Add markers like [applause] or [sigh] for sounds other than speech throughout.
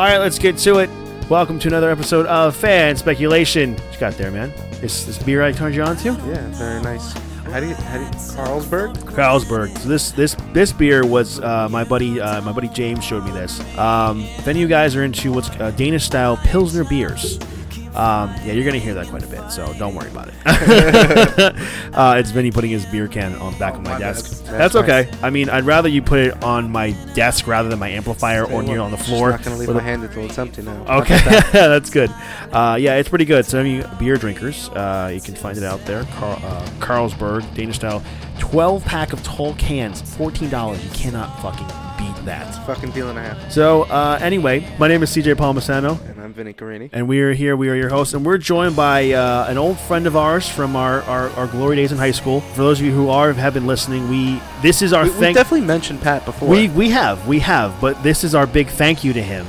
All right, let's get to it. Welcome to another episode of Fan Speculation. What you got there, man? This this beer I turned you on to? Yeah, very nice. How do you, how do you, Carlsberg? Carlsberg. So this this this beer was uh, my buddy uh, my buddy James showed me this. Um, if any of you guys are into what's uh, Danish style pilsner beers, um, yeah, you're gonna hear that quite a bit. So don't worry about it. [laughs] [laughs] uh, it's Vinny putting his beer can on the back of my, my desk. bad. That's, That's okay. I mean, I'd rather you put it on my desk rather than my amplifier or near on the floor. I'm not gonna leave my a- hand until it's empty now. Okay, that? [laughs] that's good. Uh, yeah, it's pretty good. So, any you beer drinkers, uh, you can find it out there. Carl, uh, Carlsberg, Danish style, 12 pack of tall cans, $14. You cannot fucking beat that. Fucking deal and a half. So, uh, anyway, my name is CJ Palmasano, And I'm Vinny Carini. and we are here. We are your hosts, and we're joined by uh, an old friend of ours from our, our, our glory days in high school. For those of you who are have been listening, we this is our We, thank. definitely mentioned Pat before. We we have we have, but this is our big thank you to him.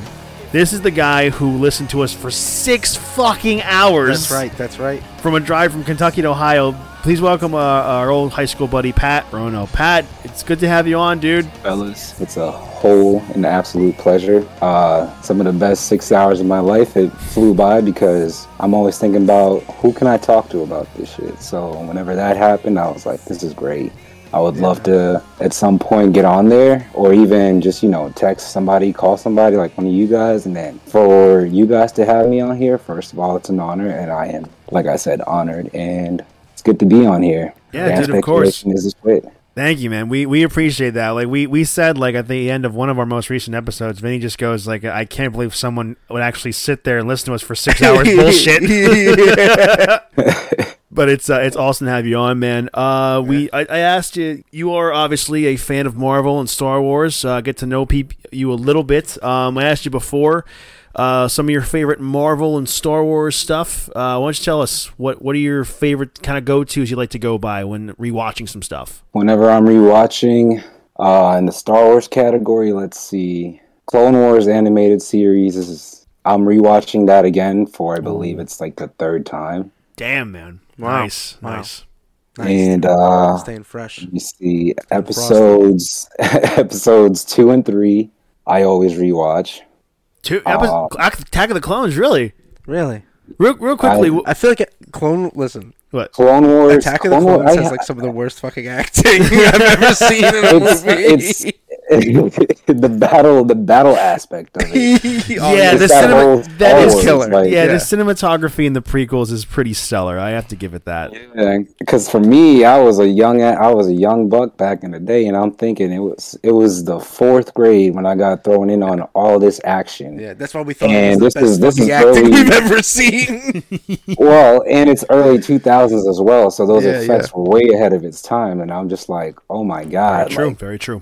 This is the guy who listened to us for six fucking hours. that's right. That's right. From a drive from Kentucky to Ohio. Please welcome uh, our old high school buddy Pat Bruno. Pat, it's good to have you on, dude. fellas. It's a whole and absolute pleasure. Uh, some of the best six hours of my life. It flew by because I'm always thinking about who can I talk to about this shit. So whenever that happened, I was like, this is great. I would love to at some point get on there or even just, you know, text somebody, call somebody like one of you guys. And then for you guys to have me on here, first of all, it's an honor. And I am, like I said, honored. And it's good to be on here. Yeah, dude, of course. Is wit. Thank you, man. We we appreciate that. Like we we said like at the end of one of our most recent episodes, Vinny just goes like, I can't believe someone would actually sit there and listen to us for six hours [laughs] bullshit. [laughs] [laughs] but it's uh, it's awesome to have you on, man. Uh, we I, I asked you. You are obviously a fan of Marvel and Star Wars. Uh, get to know peop- you a little bit. Um, I asked you before. Uh, some of your favorite Marvel and Star Wars stuff. Uh, why don't you tell us what what are your favorite kind of go tos you like to go by when rewatching some stuff? whenever I'm rewatching uh, in the Star Wars category, let's see, Clone Wars animated series is I'm rewatching that again for I believe it's like the third time, Damn, man. Wow. Nice, Wow. nice. Nice. and uh, Staying fresh. you see episodes [laughs] episodes two and three. I always rewatch. Two Uh, epi- Attack of the Clones, really? Really? Real, real quickly. I- I feel like it, Clone. Listen, what? Clone Wars. Attack of the Clone Wars- Clones I- has like some of the worst fucking acting [laughs] I've ever seen in [laughs] a it's, movie. it's [laughs] the battle the battle aspect of it. [laughs] Yeah, the that cinema- whole that Star is Wars, killer. like- yeah, yeah. the cinematography in the prequels is pretty stellar. I have to give it that. Yeah, because for me, I was a young I was a young buck back in the day, and I'm thinking it was it was the fourth grade when I got thrown in on all this action. Yeah, that's why we thought And it was this is- the this best is fucking acting early- we've ever seen. [laughs] Well, and it's early 2000s as well, so those Yeah, effects were way ahead of its time, and I'm just like, oh my god, Very True, like, very true.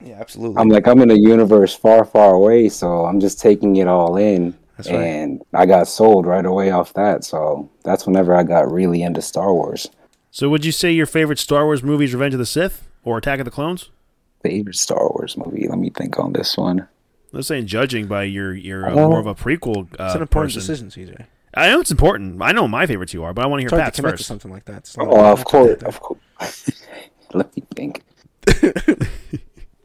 Yeah, absolutely. I'm like I'm in a universe far, far away, so I'm just taking it all in. That's right. and I got sold right away off that, so that's whenever I got really into Star Wars. So, would you say your favorite Star Wars movie is Revenge of the Sith or Attack of the Clones? Favorite Star Wars movie? Let me think on this one. Let's say, judging by your your uh, Uh, more of a prequel. Uh, it's an important person. decision, CJ. I know it's important. I know my favorite two are, but I want to hear hard Pat's to commit to something like that. It's Oh, of course, of [laughs] course. Let me think. [laughs]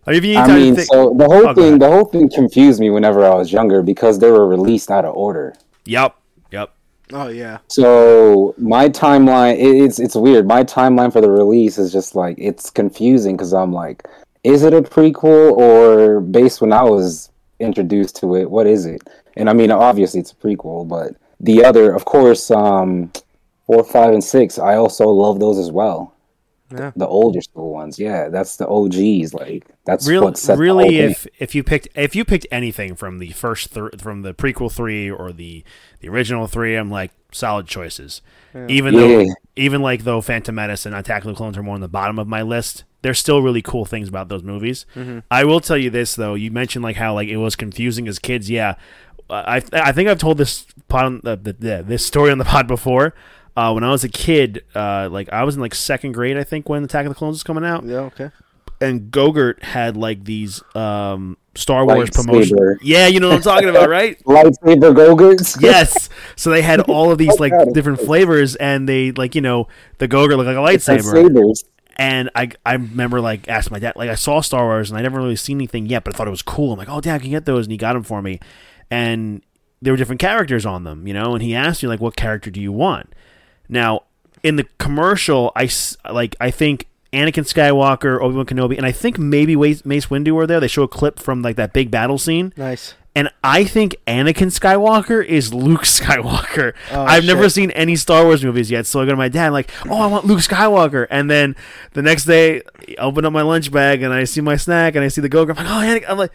I mean, if you need I mean, to think. so the whole Oh, thing, the whole thing confused me whenever I was younger because they were released out of order. Yep, yep. Oh yeah. So my timeline, it, it's it's weird. My timeline for the release is just like it's confusing because I'm like, is it a prequel or based when I was introduced to it? What is it? And I mean, obviously it's a prequel, but the other, of course, um, four, five, and six, I also love those as well. Yeah. The older school ones, yeah, that's the OGs. Like that's Real, what set really, thing. if if you picked if you picked anything from the first th- from the prequel three or the the original three, I'm like solid choices. Even though even like though Phantom Menace and Attack of the Clones are more on the bottom of my list, there's still really cool things about those movies. Mm-hmm. I will tell you this though, you mentioned like how like it was confusing as kids. Yeah, I I think I've told this pod on the, the, the this story on the pod before. Uh, when I was a kid, uh, like I was in like second grade, I think, when Attack of the Clones was coming out Yeah. Okay. and Gogurt had like these um Star Wars promotion. Yeah, you know what I'm talking about, [laughs] right? lightsaber Gogurts. [laughs] yes. So they had all of these [laughs] like different flavors, and they like you know the Gogurt looked like a lightsaber. And I I remember like asking my dad like I saw Star Wars and I never really seen anything yet, but I thought it was cool. I'm like, oh dad, I can get those, and he got them for me. and there were different characters on them, you know, and he asked me like, "What character do you want?" Now, in the commercial, I like I think Anakin Skywalker, Obi Wan Kenobi, and I think maybe Mace Windu were there. They show a clip from like that big battle scene, Nice. and I think Anakin Skywalker is Luke [laughs] Skywalker. Oh, I've never seen any Star Wars movies yet, so I go to my dad like, "Oh, I want Luke Skywalker." And then the next day, I open up my lunch bag and I see my snack and I see the Goku. I'm like, "Oh, Anakin!" I'm like.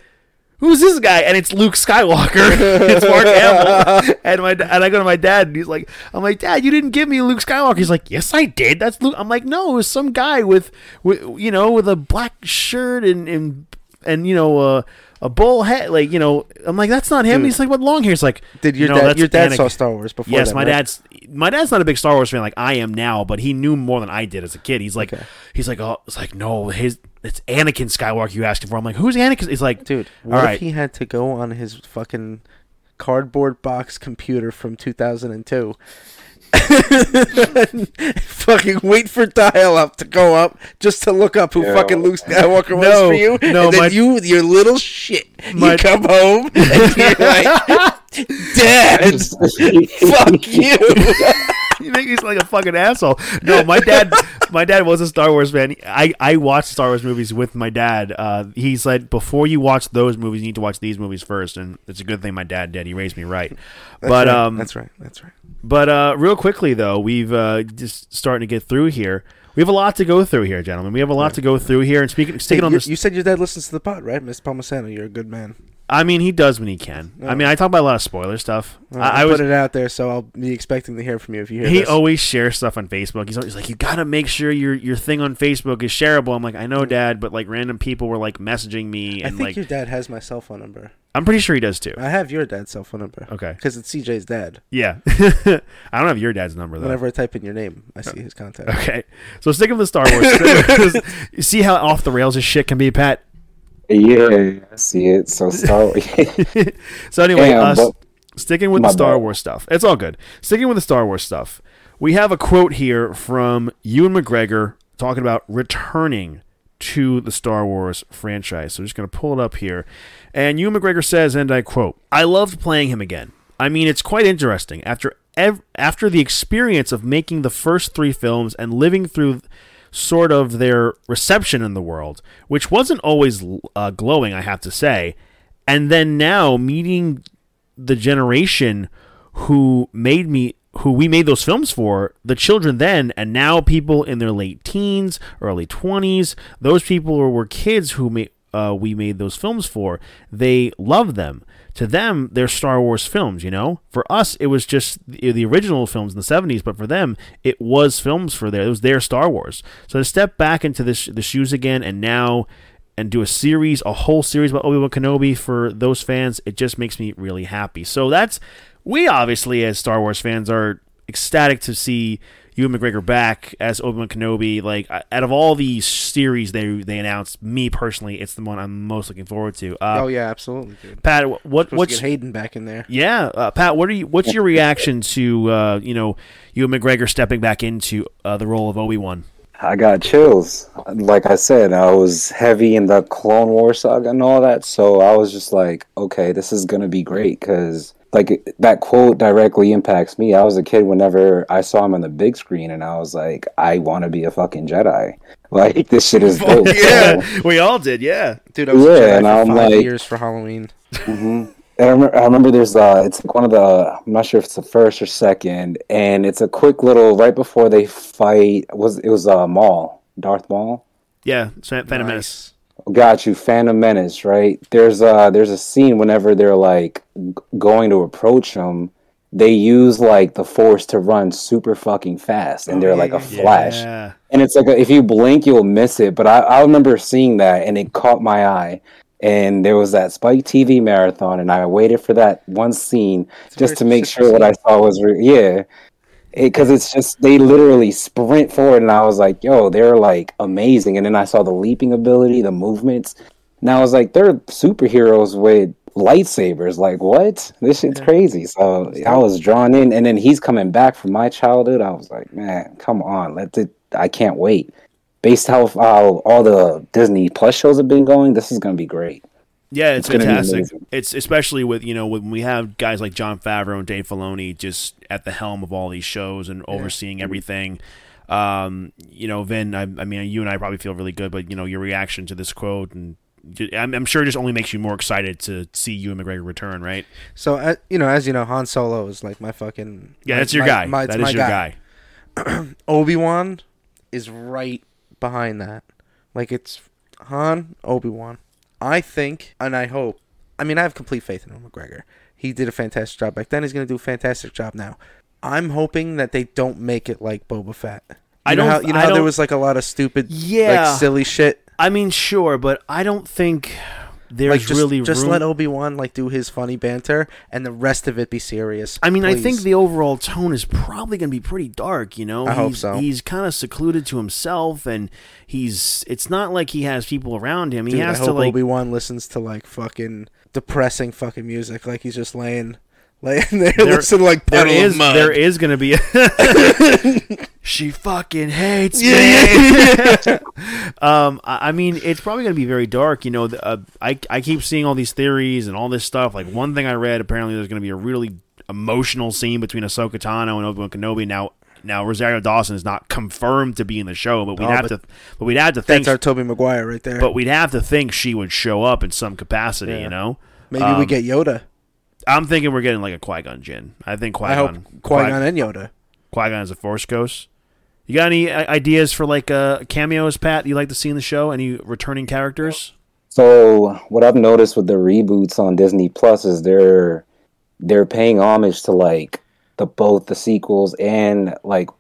Who's this guy? And it's Luke Skywalker. [laughs] it's Mark Hamill. [laughs] And my and I go to my dad and he's like, I'm like, Dad, you didn't give me Luke Skywalker. He's like, Yes, I did. That's Luke. I'm like, No, it was some guy with, with you know, with a black shirt and and and you know, uh, a bull head. Like you know, I'm like, that's not him. Dude. He's like, what long hair? He's like, Did your "No, dad? Your dad Anakin." saw Star Wars before. Yes, then, my right? dad's my dad's not a big Star Wars fan like I am now, but he knew more than I did as a kid. He's like, Okay. he's like, oh, it's like no, his it's Anakin Skywalker you asking for. I'm like, who's Anakin? He's like, Dude, all what right, if he had to go on his fucking cardboard box computer from 2002? [laughs] fucking wait for dial up to go up just to look up who Yeah. fucking Luke Skywalker was No, for you. no, and then my- you, your little shit, My- you come home and [laughs] you're like, Dad, [laughs] fuck you. you make me sound like a fucking asshole. No, my dad, my dad was a Star Wars fan. I, I watched Star Wars movies with my dad. Uh, he said before you watch those movies, you need to watch these movies first, and it's a good thing my dad did. He raised me right. That's but right, um, that's right. That's right. But uh, real quickly though, we've uh, just starting to get through here. We have a lot to go through here, gentlemen. We have a lot to go through here, and speaking, Hey, on you, this. you said your dad listens to the pod, right, Mr. Palmasano? You're a good man. I mean, he does when he can. I mean, I talk about a lot of spoiler stuff. Well, I, I put was. it out there, so I'll be expecting to hear from you if you hear He this. always shares stuff on Facebook. He's always like, "You gotta make sure your your thing on Facebook is shareable." I'm like, "I know, Dad," but like random people were like messaging me, I and think like your dad has my cell phone number. I'm pretty sure he does too. I have your dad's cell phone number. Okay. Because it's CJ's dad. Yeah, [laughs] I don't have your dad's number though. Whenever I type in your name, I see his contact. Okay, so sticking with the Star Wars, [laughs] you [laughs] see how off the rails this shit can be, Pat. Yeah, I see it. So Star Wars. [laughs] So anyway, Damn, uh, sticking with the Star bad. Wars stuff. It's all good. Sticking with the Star Wars stuff. We have a quote here from Ewan McGregor talking about returning to the Star Wars franchise. So I'm just going to pull it up here. And Ewan McGregor says, and I quote, I loved playing him again. I mean, it's quite interesting. After ev- after the experience of making the first three films and living through sort of their reception in the world, which wasn't always uh, glowing, I have to say, and then now meeting the generation who made me who we made those films for the children then and now people in their late teens early 20s those people were, were kids who made uh, we made those films for. They love them. To them they're star wars films you know? For us it was just the, the original films in the 70s but for them it was films for their it was their star wars. So to step back into this the shoes again and now and do a series, a whole series about Obi Wan Kenobi for those fans, it just makes me really happy. So that's we obviously as Star Wars fans are ecstatic to see Ewan McGregor back as Obi Wan Kenobi. Like out of all these series they they announced, me personally, it's the one I'm most looking forward to. Uh, oh yeah, absolutely, dude. Pat, what Supposed to what's get Hayden back in there. yeah, uh, Pat, what are you? What's your reaction to uh, you know Ewan McGregor stepping back into uh, the role of Obi Wan? I got chills. Like I said, I was heavy in the Clone War saga and all that, so I was just like, okay, this is gonna be great because like that quote directly impacts me. I was a kid whenever I saw him on the big screen, and I was like, I want to be a fucking Jedi. [laughs] Like this shit is [laughs] dope. yeah, So- we all did. Yeah. Dude, I was Yeah, a Jedi and for I'm five like- years for Halloween. hmm And I remember, I remember there's uh, it's like one of the I'm not sure if it's the first or second, and it's a quick little right before they fight. Was it was uh, Maul, Darth Maul? Yeah, Phan- Phantom Menace. Got you, Phantom Menace, right? There's a there's a scene whenever they're like g- going to approach him, they use like the force to run super fucking fast, and Oh, they're like a flash, Yeah. and it's like a, if you blink, you'll miss it. But I, I remember seeing that, and it caught my eye. And there was that Spike TV marathon, and I waited for that one scene It's just to make sure what I saw was re- yeah, because it's just they literally sprint forward, and I was like, yo, they're like amazing. And then I saw the leaping ability, the movements, and I was like, they're superheroes with lightsabers. Like what? This shit's crazy. So I was drawn in, and then he's coming back from my childhood. I was like, man, come on, let it. I can't wait. Based how how all the Disney Plus shows have been going, this is gonna be great. Yeah, it's, It's fantastic. It's especially with you know when we have guys like Jon Favreau and Dave Filoni just at the helm of all these shows and overseeing everything. Um, you know, Vin, I, I mean, you and I probably feel really good, but you know, your reaction to this quote and I'm, I'm sure it just only makes you more excited to see Ewan McGregor return, right? So uh, you know, as you know, Han Solo is like my fucking Yeah, my- that's your my- guy. My, that is your guy. [clears throat] Obi Wan is right behind that. Like it's Han, Obi Wan. I think, and I hope. I mean, I have complete faith in Ewan McGregor. He did a fantastic job back then. He's going to do a fantastic job now. I'm hoping that they don't make it like Boba Fett. You I know don't- How, you know I how there was like a lot of stupid, Yeah. like silly shit. I mean, sure, but I don't think there's Like just, really just room. let Obi Wan like do his funny banter, and the rest of it be serious. I mean, I think the overall tone is probably going to be pretty dark. You know, I hope he's, so. He's kind of secluded to himself, and he's. It's not like he has people around him. He Dude, I has hope to like. Obi Wan listens to like fucking depressing fucking music, like he's just laying, laying [laughs] there, There- listening to like there puddle mud. there is going to be. A [laughs] [laughs] she fucking hates me. Yeah, um, I, I mean, it's probably going to be very dark. You know, the, uh, I I keep seeing all these theories and all this stuff. Like one thing I read, apparently there's going to be a really emotional scene between Ahsoka Tano and Obi Wan Kenobi. Now, now Rosario Dawson is not confirmed to be in the show, but we'd Oh, have but to, but we'd have to think, That's our Tobey Maguire right there. but we'd have to think she would show up in some capacity. Yeah. You know, Maybe we um, get Yoda. I'm thinking we're getting like a Qui Gon Jinn. I think Qui I hope Gon Qui Gon and Yoda. Qui Gon is a Force ghost. You got any uh, ideas for like uh, cameos, Pat? You like to see in the show? Any returning characters? So what I've noticed with the reboots on Disney Plus is they're they're paying homage to like the both the sequels and like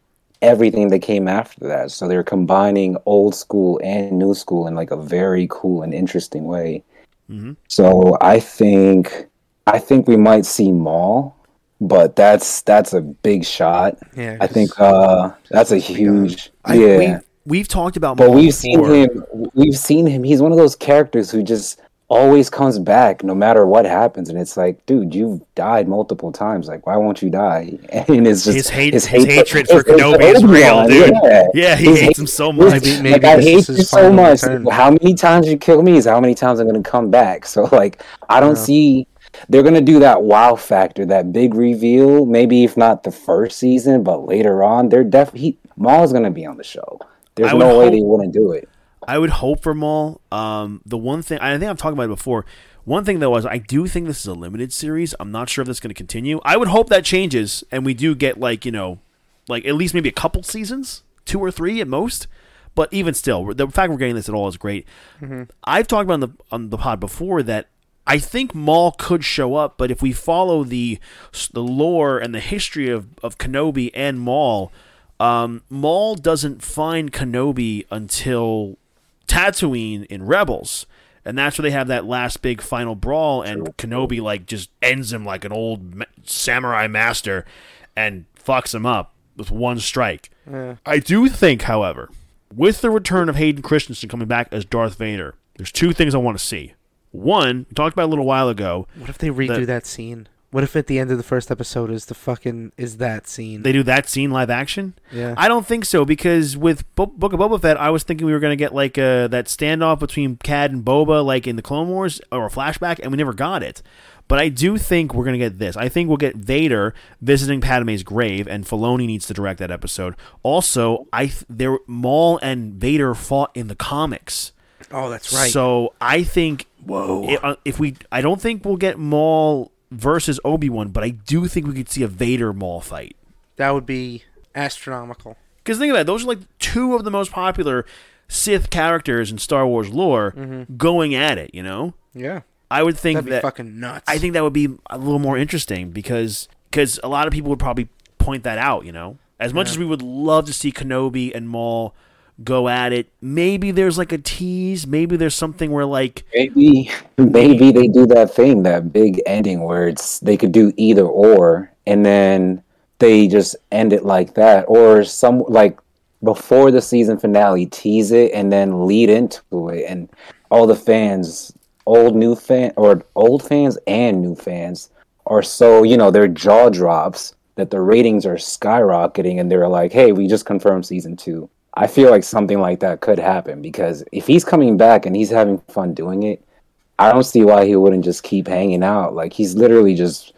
everything that came after that. So they're combining old school and new school in like a very cool and interesting way. Mm-hmm. So I think I think we might see Maul, but that's that's a big shot. Yeah, I think uh that's a huge I, yeah. we've, we've talked about, But Maul we've seen him. We've seen him. He's one of those characters who just always comes back no matter what happens, and it's like, dude, you've died multiple times. Like, why won't you die? [laughs] And it's just His hate- his hate hatred for it's Kenobi is real, dude. Yeah, Yeah, he His hates him so his- much. Maybe- like, maybe I hate you so much. return. How many times you kill me is how many times I'm gonna come back. So like, I don't Yeah. see. They're gonna do that wow factor, that big reveal. Maybe if not the first season, but later on, they're definitely Maul's gonna be on the show. There's I would no way hope- they wouldn't do it. I would hope for Maul. Um, the one thing I think I've talked about it before. One thing though is I do think this is a limited series. I'm not sure if that's going to continue. I would hope that changes and we do get like you know, like at least maybe a couple seasons, two or three at most. But even still, the fact we're getting this at all is great. I've talked about on the on the pod before that I think Maul could show up, but if we follow the the lore and the history of, of Kenobi and Maul, um, Maul doesn't find Kenobi until Tatooine in Rebels. And that's where they have that last big final brawl, and Kenobi like just ends him like an old samurai master, and fucks him up with one strike. Yeah. I do think, however, with the return of Hayden Christensen coming back as Darth Vader, there's two things I want to see. One, we talked about a little while ago. What if they redo The- that scene? What if at the end of the first episode is the fucking is that scene? They do that scene live action. yeah. I don't think so because with Bo- Book of Boba Fett, I was thinking we were going to get like uh, that standoff between Cad and Boba, like in the Clone Wars or a flashback, and we never got it. But I do think we're going to get this. I think we'll get Vader visiting Padme's grave, and Filoni needs to direct that episode. Also, I th- there Maul and Vader fought in the comics. Oh, that's right. So I think Whoa. i- uh, if we, I don't think we'll get Maul versus Obi Wan, but I do think we could see a Vader Maul fight. that would be astronomical. Because think about it, those are like two of the most popular Sith characters in Star Wars lore going at it. You know, Yeah. I would think That'd be that fucking nuts. I think that would be a little more interesting because because a lot of people would probably point that out. You know, as much Yeah. as we would love to see Kenobi and Maul go at it, maybe there's like a tease. Maybe there's something where like Maybe maybe they do that thing, that big ending where it's they could do either or, and then they just end it like that, or some like before the season finale, tease it and then lead into it, and all the fans, old new fan or old fans and new fans, are so you know their jaw drops that the ratings are skyrocketing, and they're like, hey, we just confirmed season two. I feel like something like that could happen because if he's coming back and he's having fun doing it, I don't see why he wouldn't just keep hanging out. Like he's literally just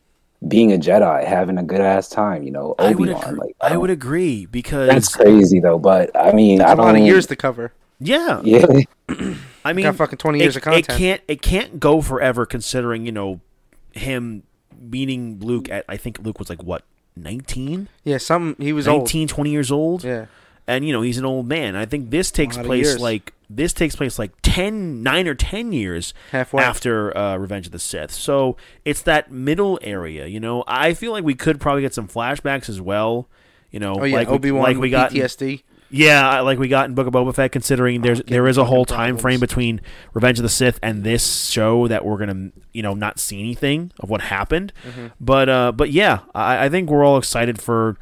being a Jedi, having a good ass time. You know, I Obi would Wan. agree. Like I don't- would agree because That's crazy though. But I mean, I a don't. lot of years to cover. yeah, [laughs] Yeah. [clears throat] I mean, Got fucking 20 it, years of content. It can't it can't go forever considering you know him meeting Luke at I think Luke was like what 19? Yeah, some he was old. 20 years old. Yeah, and you know he's an old man. I think this takes place like this takes place like 10, 9 or ten years Halfway. after uh, Revenge of the Sith. So it's that middle area. You know, I feel like we could probably get some flashbacks as well. You know, oh yeah, like we- Obi Wan like we got PTSD. yeah, like we got in Book of Boba Fett. Considering there's there is a whole time frame between Revenge of the Sith and this show that we're gonna you know not see anything of what happened. Mm-hmm. But uh, but yeah, I, I think we're all excited for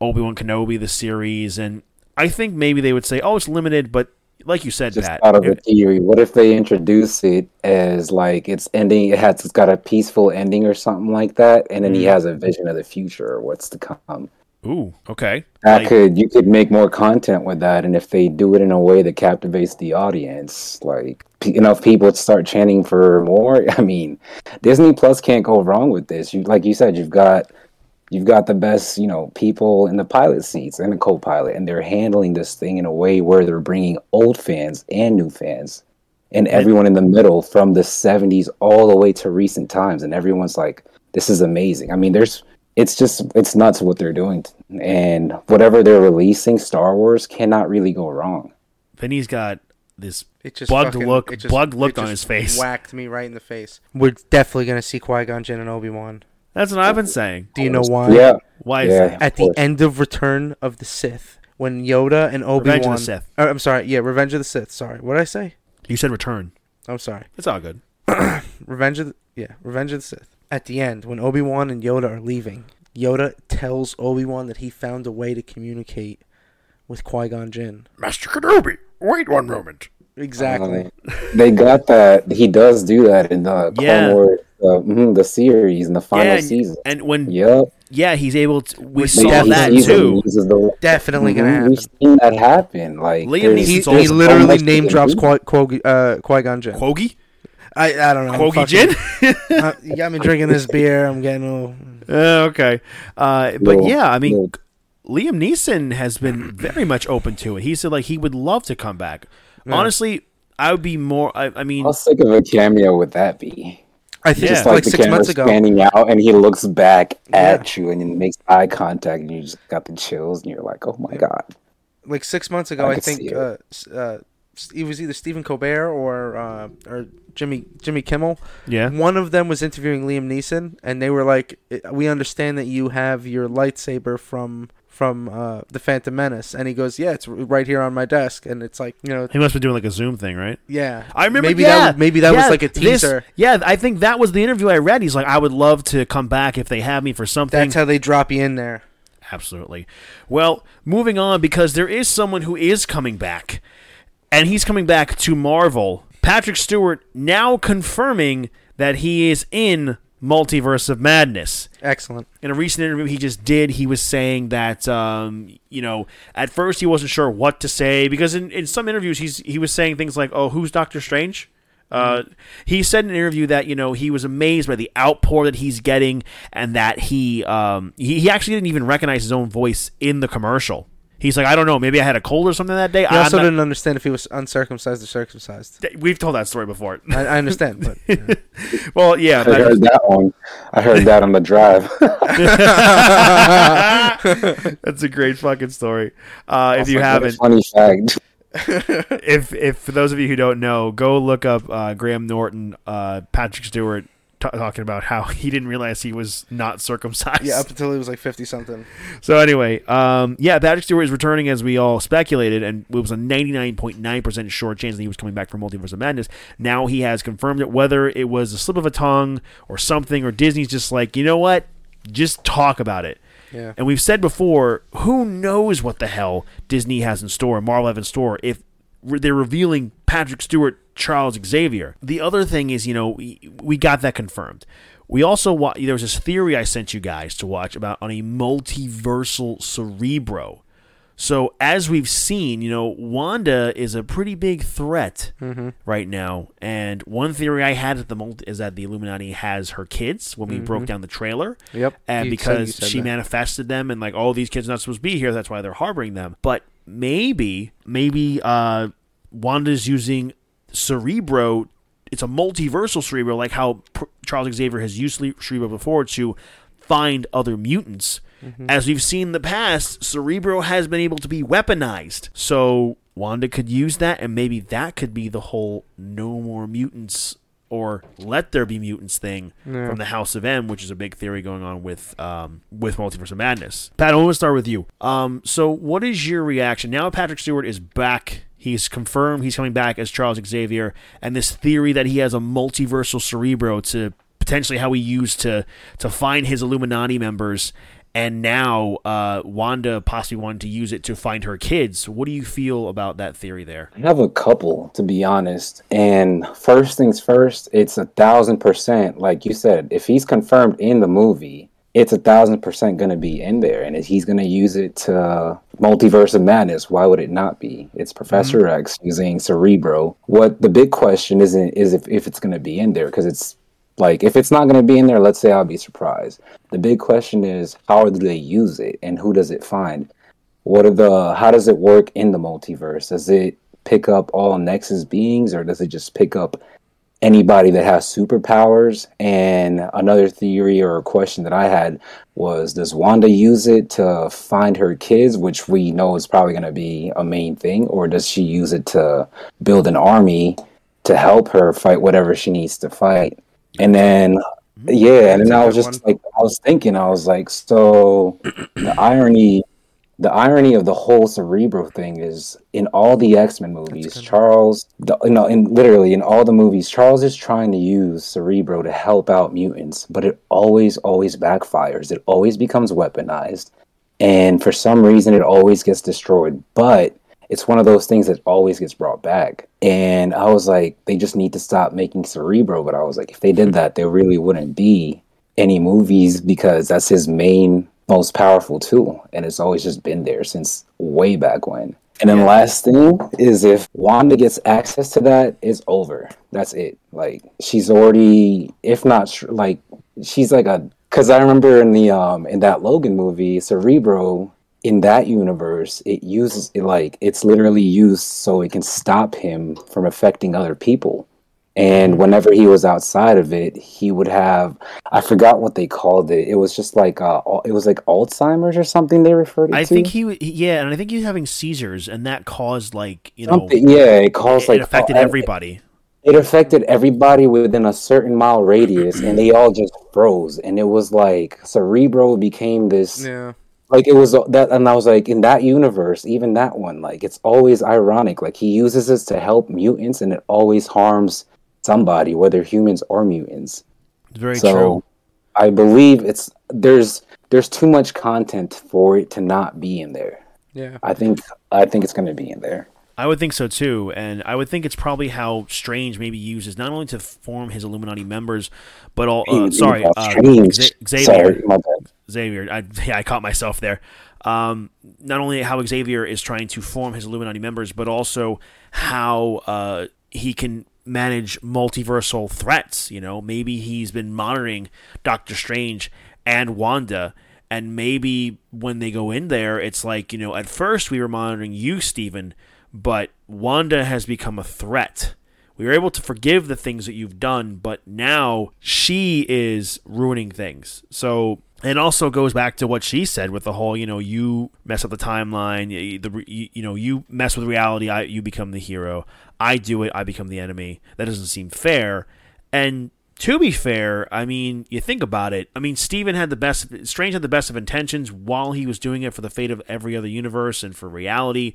Obi Wan Kenobi the series, and I think maybe they would say, oh, it's limited, but like you said, just Pat, out of a it- theory. What if they introduce it as like it's ending? It has it's got a peaceful ending or something like that, and then he Mm. has a vision of the future or what's to come. ooh, okay, That Like- could you could make more content with that, and if they do it in a way that captivates the audience, like enough people to start chanting for more. [laughs] I mean, Disney Plus can't go wrong with this. You like you said, you've got you've got the best you know people in the pilot seats and the co-pilot, and they're handling this thing in a way where they're bringing old fans and new fans and everyone in the middle from the 70s all the way to recent times and everyone's like this is amazing i mean there's it's just it's nuts what they're doing and whatever they're releasing star wars cannot really go wrong Vinny's got this It just bugged fucking- look, it just- bugged look on his face. Whacked me right in the face. We're definitely gonna see Qui Gon Jinn and Obi Wan. That's what I've been saying. Do you know why? yeah Why is Yeah. that? At the course. end of Return of the Sith, when Yoda and Obi Revenge of Wan. the Sith. I'm sorry. Yeah, Revenge of the Sith. Sorry. What did I say? You said return. I'm sorry. It's all good. [clears throat] Revenge of the yeah, Revenge of the Sith. At the end, when Obi Wan and Yoda are leaving, Yoda tells Obi Wan that he found a way to communicate with Qui Gon Jinn. Master Kenobi, wait one moment. Exactly. Uh, they got that he does do that in the Clone Yeah. Wars, uh, mhm, the series and the final yeah, and, season and when yep yeah, he's able to. We Which saw Yeah, that sees too. he uses the- Definitely gonna Mhm, happen. We've seen that happen. Like Liam there's- Neeson's He, there's he literally much name drops do. Qui, Qui, uh, Gon Jinn. Quogi, I, I don't know. I'm Quogi fucking- [laughs] uh, you got me drinking this beer. I'm getting a little. Uh, okay, uh, but Little- yeah, I mean, little- Liam Neeson has been very much open to it. He said like he would love to come back. Honestly, I would be more. I, I mean, How sick of a cameo would that be? I think Yeah. it's Just like, like, the six camera months ago. panning out, and he looks back Yeah. at you, and he makes eye contact, and you just got the chills, and you're like, "Oh my god!" Like six months ago, I I, think it. uh, uh, it was either Stephen Colbert or uh, or Jimmy Jimmy Kimmel. yeah, One of them was interviewing Liam Neeson, and they were like, "We understand that you have your lightsaber from from uh, the Phantom Menace," and he goes, "Yeah, it's right here on my desk," and it's like, you know, he must be doing like a Zoom thing, right? yeah. I remember. maybe yeah, that was, maybe that yeah, was like a this- teaser. yeah, I think that was the interview I read. He's like, I would love to come back if they have me for something. That's how they drop you in there. Absolutely. Well, moving on because there is someone who is coming back, and he's coming back to Marvel. Patrick Stewart now confirming that he is in Multiverse of Madness. Excellent. In a recent interview he just did, he was saying that um, you know at first he wasn't sure what to say because in, in some interviews he's he was saying things like, "Oh, who's Doctor Strange?" Uh, he said in an interview that you know he was amazed by the outpour that he's getting, and that he um, he, he actually didn't even recognize his own voice in the commercial. He's like, I don't know, maybe I had a cold or something that day. He I'm also not- didn't understand if he was uncircumcised or circumcised. We've told that story before. I, I understand, but [laughs] you know. well, yeah, I heard that one. I heard that on the drive. [laughs] that's a great fucking story. Uh, if you Like, what a haven't, funny fact. [laughs] if if for those of you who don't know, go look up uh, Graham Norton, uh, Patrick Stewart t- talking about how [laughs] he didn't realize he was not circumcised. yeah, up until he was like fifty something. So anyway, um, yeah, Patrick Stewart is returning as we all speculated, and it was a 99.9% sure chance that he was coming back for Multiverse of Madness. Now he has confirmed it, whether it was a slip of a tongue or something, or Disney's just like, you know what, just talk about it. Yeah. And we've said before, who knows what the hell Disney has in store, Marvel have in store, if they're revealing Patrick Stewart, Charles Xavier. The other thing is, you know, we, we got that confirmed. We also wa- there was this theory I sent you guys to watch about on a multiversal cerebro. So as we've seen, you know, Wanda is a pretty big threat mm-hmm. right now. And one theory I had at the moment is that the Illuminati has her kids when we broke mm-hmm. down the trailer. Yep. And You because she that. manifested them and like all these kids are not supposed to be here, that's why they're harboring them. But maybe, maybe uh Wanda's using Cerebro. It's a multiversal Cerebro, like how Pr- Charles Xavier has used Cere- Cerebro before to find other mutants. As we've seen in the past, Cerebro has been able to be weaponized. So Wanda could use that, and maybe that could be the whole no more mutants or let there be mutants thing from the House of M, which is a big theory going on with um, with Multiverse of Madness. Pat, I want to start with you. Um, so what is your reaction now? Patrick Stewart is back. He's confirmed he's coming back as Charles Xavier, and this theory that he has a multiversal Cerebro to potentially how he used to to find his Illuminati members, and now uh, Wanda possibly wanted to use it to find her kids. What do you feel about that theory there? I have a couple, to be honest. And first things first, it's a thousand percent, like you said, if he's confirmed in the movie, it's a thousand percent going to be in there. And if he's going to use it to multiverse of madness, why would it not be? It's Professor X using Cerebro. What the big question isn't is if, if it's going to be in there, because it's like if it's not going to be in there, let's say I'll be surprised. The big question is how do they use it and who does it find? what are the how does it work in the multiverse does it pick up all nexus beings or does it just pick up anybody that has superpowers and another theory or question that i had was does wanda use it to find her kids which we know is probably going to be a main thing or does she use it to build an army to help her fight whatever she needs to fight and then yeah and then i was just like i was thinking i was like so the [clears throat] irony the irony of the whole cerebro thing is in all the x-men movies charles the, you know in literally in all the movies charles is trying to use cerebro to help out mutants but it always always backfires. It always becomes weaponized. And for some reason it always gets destroyed. But it's one of those things that always gets brought back. And i was like they just need to stop making cerebro but i was like if they did that there really wouldn't be any movies because that's his main most powerful tool. And it's always just been there since way back when. And then last thing is if wanda gets access to that it's over. That's it. Like she's already if not like she's like a because i remember in the um in that logan movie cerebro in that universe it uses it like it's literally used so it can stop him from affecting other people. And whenever he was outside of it he would have i forgot what they called it. It was just like uh it was like alzheimer's or something they referred it I to. think he, yeah, and I think he's having seizures, and that caused like you know, something yeah it caused it like affected uh, everybody. it affected everybody within a certain mile radius and they all just froze. And it was like cerebro became this Yeah. Like it was that and i was like in that universe even that one like it's always ironic like he uses this to help mutants and it always harms somebody whether humans or mutants It's very so true. i believe it's there's there's too much content for it to not be in there Yeah. i think i think it's going to be in there I would think so too, and I would think it's probably how Strange maybe uses not only to form his Illuminati members, but all. Uh, sorry, uh. Xavier. Sorry. Xavier. I, [laughs] yeah, I caught myself there. Um, not only how Xavier is trying to form his Illuminati members, but also how uh, he can manage multiversal threats. You know, maybe he's been monitoring Doctor Strange and Wanda. And maybe when they go in there, it's like, you know, at first we were monitoring you, Steven, but Wanda has become a threat. We were able to forgive the things that you've done, but now she is ruining things. So it also goes back to what she said with the whole, you know, you mess up the timeline, you, the, you, you know, you mess with reality, I, you become the hero. I do it, I become the enemy. That doesn't seem fair. And to be fair, I mean, you think about it. I mean, Steven had the best, Strange had the best of intentions while he was doing it for the fate of every other universe and for reality.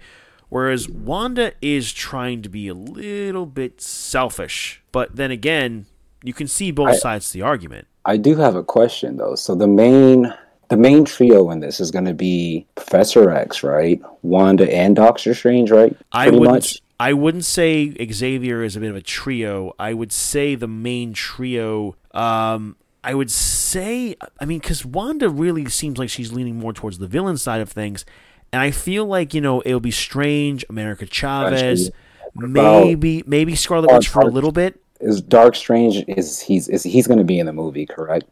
Whereas Wanda is trying to be a little bit selfish. But then again, you can see both I- sides to the argument. I do have a question though. So the main the main trio in this is going to be Professor X, right? Wanda and Doctor Strange, right? I Pretty wouldn't. much. I wouldn't say Xavier is a bit of a trio. I would say the main trio. Um, I would say. I mean, because Wanda really seems like she's leaning more towards the villain side of things, and I feel like you know it'll be strange. America Chavez, maybe maybe Scarlet Witch for a little bit. Is Dark Strange is he's is he's going to be in the movie, correct?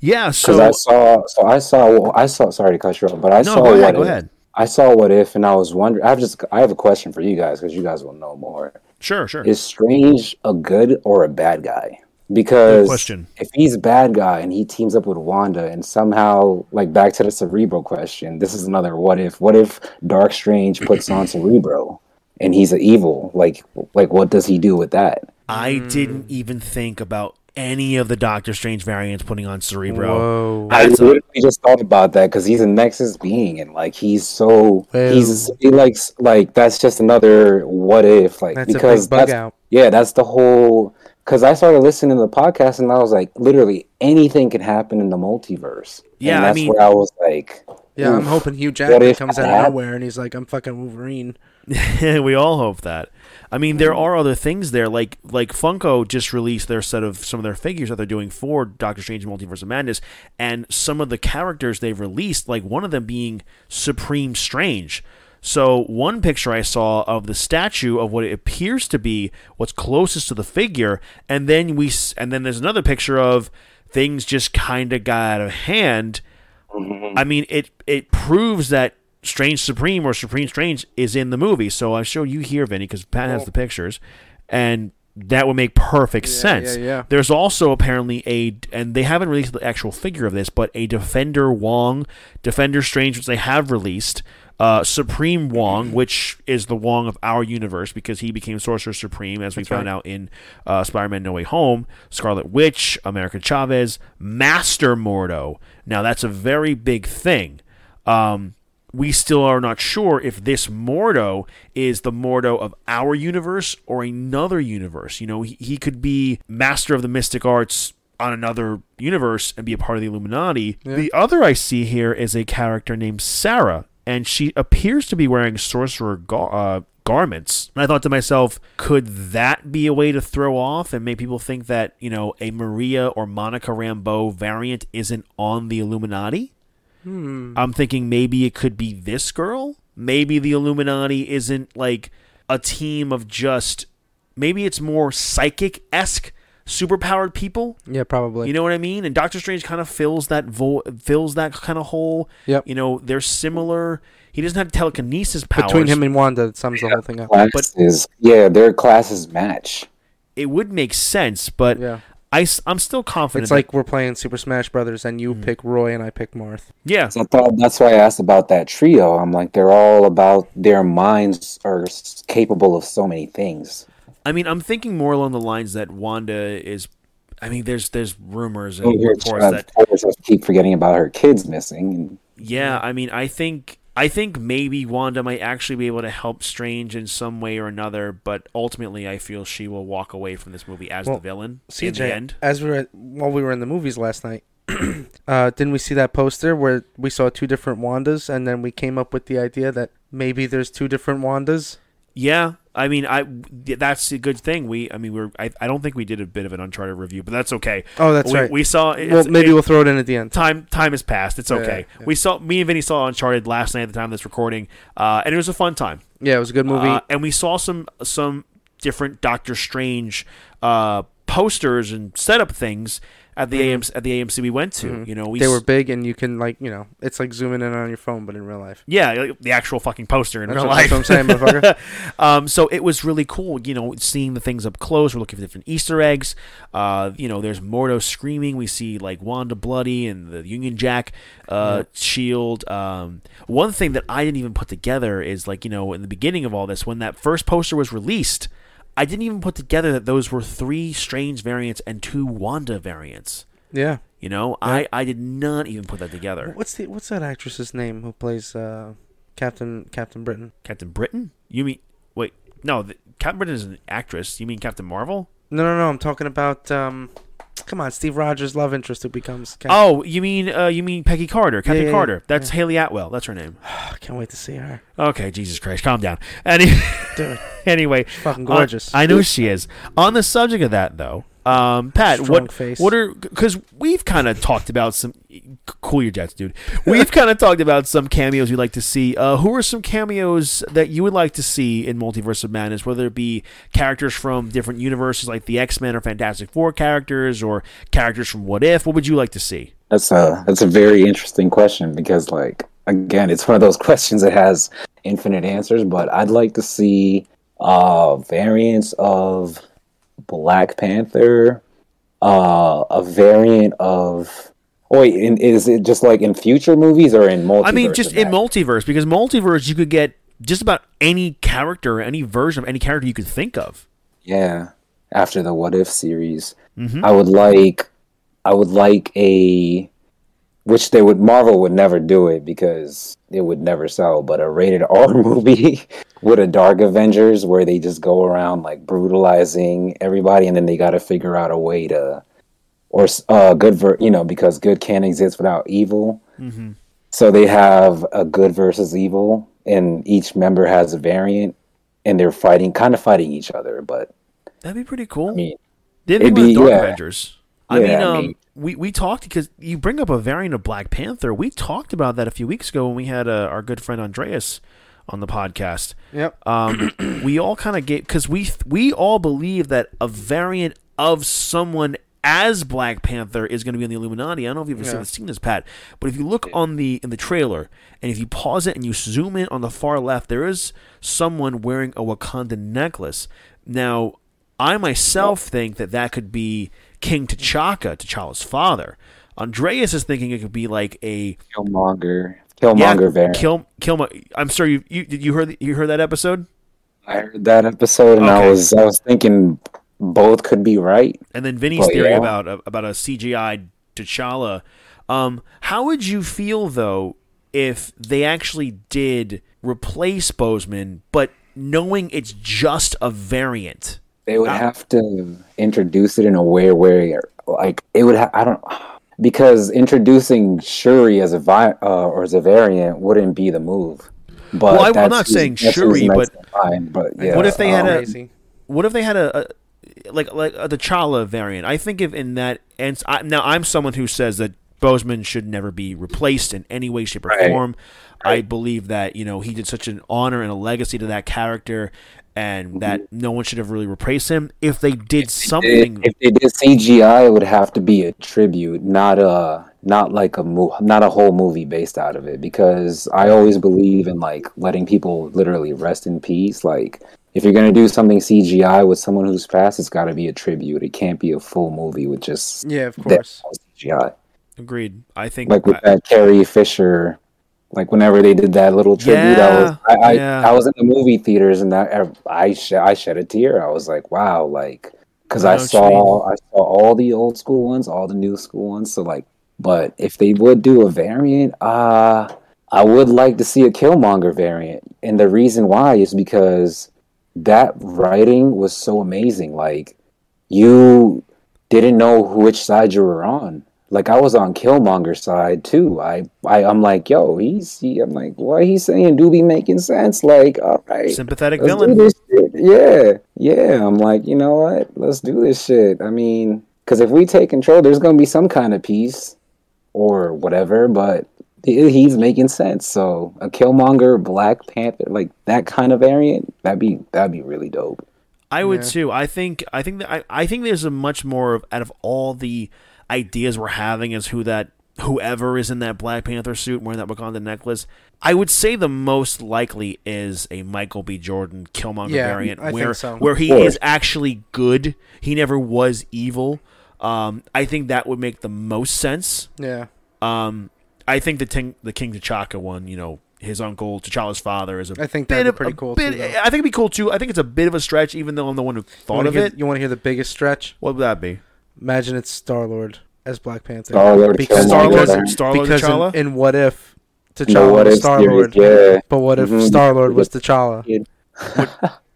Yeah. So I saw, so I saw, I saw. Sorry to cut you off, but I no, saw go what ahead. Go ahead. I saw what if, and I was wondering. I have just, I have a question for you guys because you guys will know more. Sure, sure. Is Strange a good or a bad guy? Because question. if he's a bad guy and he teams up with Wanda and somehow, like back to the Cerebro question, this is another what if. What if Dark Strange puts on Cerebro and he's an evil? Like, like what does he do with that? I Mm. didn't even think about any of the Doctor Strange variants putting on Cerebro. Whoa. I literally just thought about that because he's a Nexus being, and like he's so Well- he's he likes like that's just another what if like That's a because big bug that's out. yeah that's the whole because I started listening to the podcast and I was like literally anything can happen in the multiverse. Yeah, and I that's mean- where I was like, Yeah, I'm hoping Hugh Jackman comes out of nowhere and he's like, "I'm fucking Wolverine." [laughs] we all hope that. I mean, there mm-hmm. are other things there, like like Funko just released their set of some of their figures that they're doing for Doctor Strange: Multiverse of Madness, and some of the characters they've released, like one of them being Supreme Strange. So one picture I saw of the statue of what it appears to be what's closest to the figure, and then we and then there's another picture of things just kind of got out of hand. Mm-hmm. I mean, it it proves that Strange Supreme or Supreme Strange is in the movie. So I showed you here, Vinny, because Pat has oh. the pictures, and that would make perfect sense. yeah, yeah. There's also apparently a, and they haven't released the actual figure of this, but a Defender Wong, Defender Strange, which they have released. Uh, Supreme Wong, which is the Wong of our universe because he became Sorcerer Supreme, as we found right. out in uh, Spider-Man: No Way Home. Scarlet Witch, America Chavez, Master Mordo. Now that's a very big thing. Um, we still are not sure if this Mordo is the Mordo of our universe or another universe. You know, he, he could be Master of the Mystic Arts on another universe and be a part of the Illuminati. The other I see here is a character named Sarah, and she appears to be wearing sorcerer gar- uh, garments. And I thought to myself, could that be a way to throw off and make people think that, you know, a Maria or Monica Rambeau variant isn't on the Illuminati? I'm thinking maybe it could be this girl. Maybe the Illuminati isn't like a team of just. Maybe it's more psychic esque, superpowered people. Yeah, probably. You know what I mean? And Doctor Strange kind of fills that vo- fills that kind of hole. Yep. You know, they're similar. He doesn't have telekinesis powers. Between him and Wanda, it sums the whole thing up. classes, yeah, their classes match. it would make sense, but Yeah. I, am still confident. It's that- like we're playing Super Smash Brothers, and you Mm. pick Roy and I pick Marth. yeah, So I thought that's why I asked about that trio. I'm like, they're all about their minds are capable of so many things. I mean, I'm thinking more along the lines that Wanda is. I mean, there's there's rumors Oh, and here, reports uh, that Forrest keep forgetting about her kids missing. Yeah, I mean, I think I think maybe Wanda might actually be able to help Strange in some way or another, but ultimately, I feel she will walk away from this movie as Well, the villain in the end. as we were while we were in the movies last night, [clears throat] uh, didn't we see that poster where we saw two different Wandas, and then we came up with the idea that maybe there's two different Wandas? Yeah, I mean, I that's a good thing. We, I mean, we're I, I don't think we did a bit of an Uncharted review, but that's okay. Oh, that's we, right. We saw. well, maybe it- we'll throw it in at the end. time time has passed. It's Yeah, okay. yeah. We saw me and Vinny saw Uncharted last night at the time of this recording, uh, and it was a fun time. Yeah, it was a good movie. Uh, and we saw some some different Doctor Strange uh, posters and setup things at the AMC at the AMC we went to. You know, we Mm-hmm. they were big, and you can like you know, it's like zooming in on your phone, but in real life. yeah, like the actual fucking poster in That's real what, life. that's what I'm saying, motherfucker. [laughs] um, so it was really cool, you know, seeing the things up close. We're looking for different Easter eggs. Uh, you know, there's Mordo screaming. We see like Wanda bloody and the Union Jack uh, shield. Um, one thing that I didn't even put together is like, you know, in the beginning of all this, when that first poster was released, I didn't even put together that those were three Strange variants and two Wanda variants. Yeah. You know, I, I did not even put that together. What's the what's that actress's name who plays uh, Captain Captain Britain? Captain Britain? You mean wait? No, the, Captain Britain is an actress. You mean Captain Marvel? No, no, no. I'm talking about. Um, come on, Steve Rogers' love interest who becomes. Cap- Oh, you mean uh, you mean Peggy Carter, Captain yeah, yeah, Carter? That's Hayley Atwell. That's her name. [sighs] Can't wait to see her. Okay, Jesus Christ, calm down. Any- Dude, [laughs] anyway, fucking uh, gorgeous. I know she is. On the subject of that, though, Um, Pat, Strong what face. what are because we've kind of talked about some cool your jets, dude. We've kind of talked about some cameos you'd like to see. Uh, who are some cameos that you would like to see in Multiverse of Madness? Whether it be characters from different universes, like the X Men or Fantastic Four characters, or characters from What If. What would you like to see? That's a that's a very interesting question because like again, it's one of those [laughs] questions that has infinite answers. But I'd like to see uh variants of Black Panther, uh a variant of. Oh, wait, in, is it just like in future movies or in multiverse? I mean, just in multiverse because multiverse you could get just about any character, any version of any character you could think of. Yeah, after the What If series, Mhm. I would like, I would like a, which they would Marvel would never do it because it would never sell, but a rated R [laughs] movie with a Dark Avengers where they just go around like brutalizing everybody, and then they got to figure out a way to, or uh, good ver, you know, because good can't exist without evil. Mm-hmm. So they have a good versus evil, and each member has a variant, and they're fighting, kind of fighting each other, but. That'd be pretty cool. I mean, Didn't it'd think about be- Dark yeah. Avengers. I Yeah, mean, I um, mean- we we talked because you bring up a variant of Black Panther. We talked about that a few weeks ago when we had uh, our good friend Andreas on the podcast. Yep. Um, [clears throat] we all kind of gave because we we all believe that a variant of someone as Black Panther is going to be in the Illuminati. I don't know if you've ever Yeah. seen this, Pat, but if you look on the in the trailer and if you pause it and you zoom in on the far left, there is someone wearing a Wakanda necklace. Now, I myself think that that could be King T'Chaka, T'Challa's father. Andreas is thinking it could be like a Killmonger, Killmonger variant. Kill Killmonger. I'm sorry, you you did you heard you heard that episode? I heard that episode and Okay. I was I was thinking both could be right. And then Vinny's Well, theory yeah. about about a CGI T'Challa. Um, how would you feel though if they actually did replace Bozeman, but knowing it's just a variant? They would Uh, have to introduce it in a way where like it would ha- I don't because introducing Shuri as a vi- uh, or as a variant wouldn't be the move. But Well, I- I'm not who's- saying Shuri, but- in but yeah, What if they had um, a- Crazy. What if they had a, a like like a T'Challa variant? I think if in that and I, now I'm someone who says that Bozeman should never be replaced in any way, shape, or Right. form. I believe that you know he did such an honor and a legacy to that character, and mm-hmm. that no one should have really replaced him. If they did something, if they did CGI, it would have to be a tribute, not a not like a mo- not a whole movie based out of it. Because I always believe in like letting people literally rest in peace. Like if you're gonna do something CGI with someone who's passed, it's got to be a tribute. It can't be a full movie with just Yeah, of course. CGI. agreed. I think Like with I- that Carrie Fisher. Like whenever they did that little tribute, I was Yeah, I, I, yeah. I was in the movie theaters and that I sh- I shed a tear. I was like, wow, like because I I know what you saw I saw all the old school ones, all the new school ones. So like, but if they would do a variant, uh I would like to see a Killmonger variant, and the reason why is because that writing was so amazing. Like you didn't know which side you were on. Like I was on Killmonger's side too. I, I I'm like, yo, he's he, I'm like, what he's saying do be making sense. Like, all right, sympathetic let's do villain. this shit. Yeah, yeah. I'm like, you know what? Let's do this shit. I mean, because if we take control, there's gonna be some kind of peace or whatever. But he's making sense. So a Killmonger, Black Panther, like that kind of variant, that'd be that'd be really dope. I would Yeah. too. I think I think that I, I think there's a much more of out of all the ideas we're having as who that whoever is in that Black Panther suit wearing that Wakanda necklace. I would say the most likely is a Michael B. Jordan Killmonger Yeah, variant I where so. where he is actually good. He never was evil. Um, I think that would make the most sense. Yeah. Um, I think the Ting, the King T'Chaka one, you know, his uncle T'Challa's father is a I think that'd be pretty a cool, bit- too, though. I think it'd be cool too. I think it's a bit of a stretch, even though I'm the one who thought of hear, it. You want to hear the biggest stretch? What would that be? Imagine it's Star Lord as Black Panther. Star Lord, Because Star Killmonger. Lord, Star Lord because T'Challa. in, in What If No, T'Challa what was Star Lord, Yeah. but what if Mhm. Star Lord was T'Challa?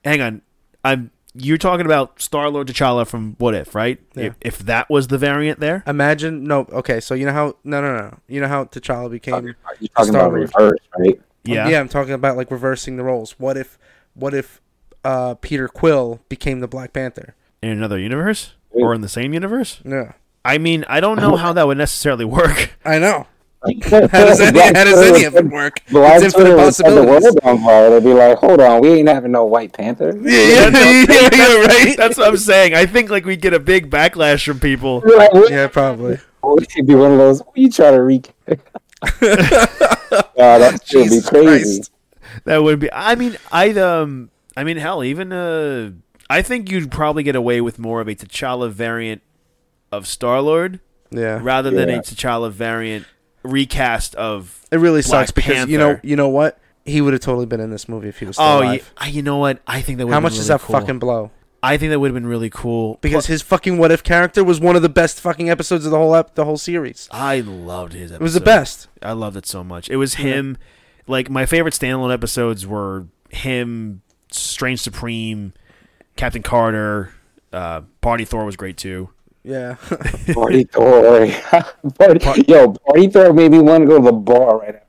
Hang on, I'm. You're talking about Star Lord T'Challa from What If, right? Yeah. If, if that was the variant there, Imagine no. Okay, so you know how no no no. You know how T'Challa became. You're talking Star about Lord. reverse, right? yeah. yeah. I'm talking about like reversing the roles. What if what if uh, Peter Quill became the Black Panther? In another universe, or in the same universe. Yeah, I mean, I don't know how that would necessarily work. I know. [laughs] How does any, how does any of it work? Black It's infinite would the possibilities. world on fire. They'd be like, "Hold on, we ain't having no White Panther." Yeah, yeah, yeah, [laughs] yeah, right. That's what I'm saying. I think like we get a big backlash from people. Like. Yeah, probably. It'd be one of those. What you try to re? uh, [laughs] that should be crazy. Christ. That would be. I mean, I um. I mean, hell, even uh. I think you'd probably get away with more of a T'Challa variant of Star Lord Yeah, rather than a Yeah. T'Challa variant recast of. it really Black sucks because you know, you know what? He would have totally been in this movie if he was still Oh, alive. I- you know what? I think that would. How much does really that cool. fucking blow? I think that would have been really cool Because Pl- his fucking what if character was one of the best fucking episodes of the whole ep- the whole series. I loved his. Episode. It was the best. I loved it so much. It was him. Like my favorite standalone episodes were him, Strange Supreme, Captain Carter. Uh, Party Thor was great too. Yeah. [laughs] Party [laughs] Thor. [laughs] Party, yo, Party Thor made me want to go to the bar right after.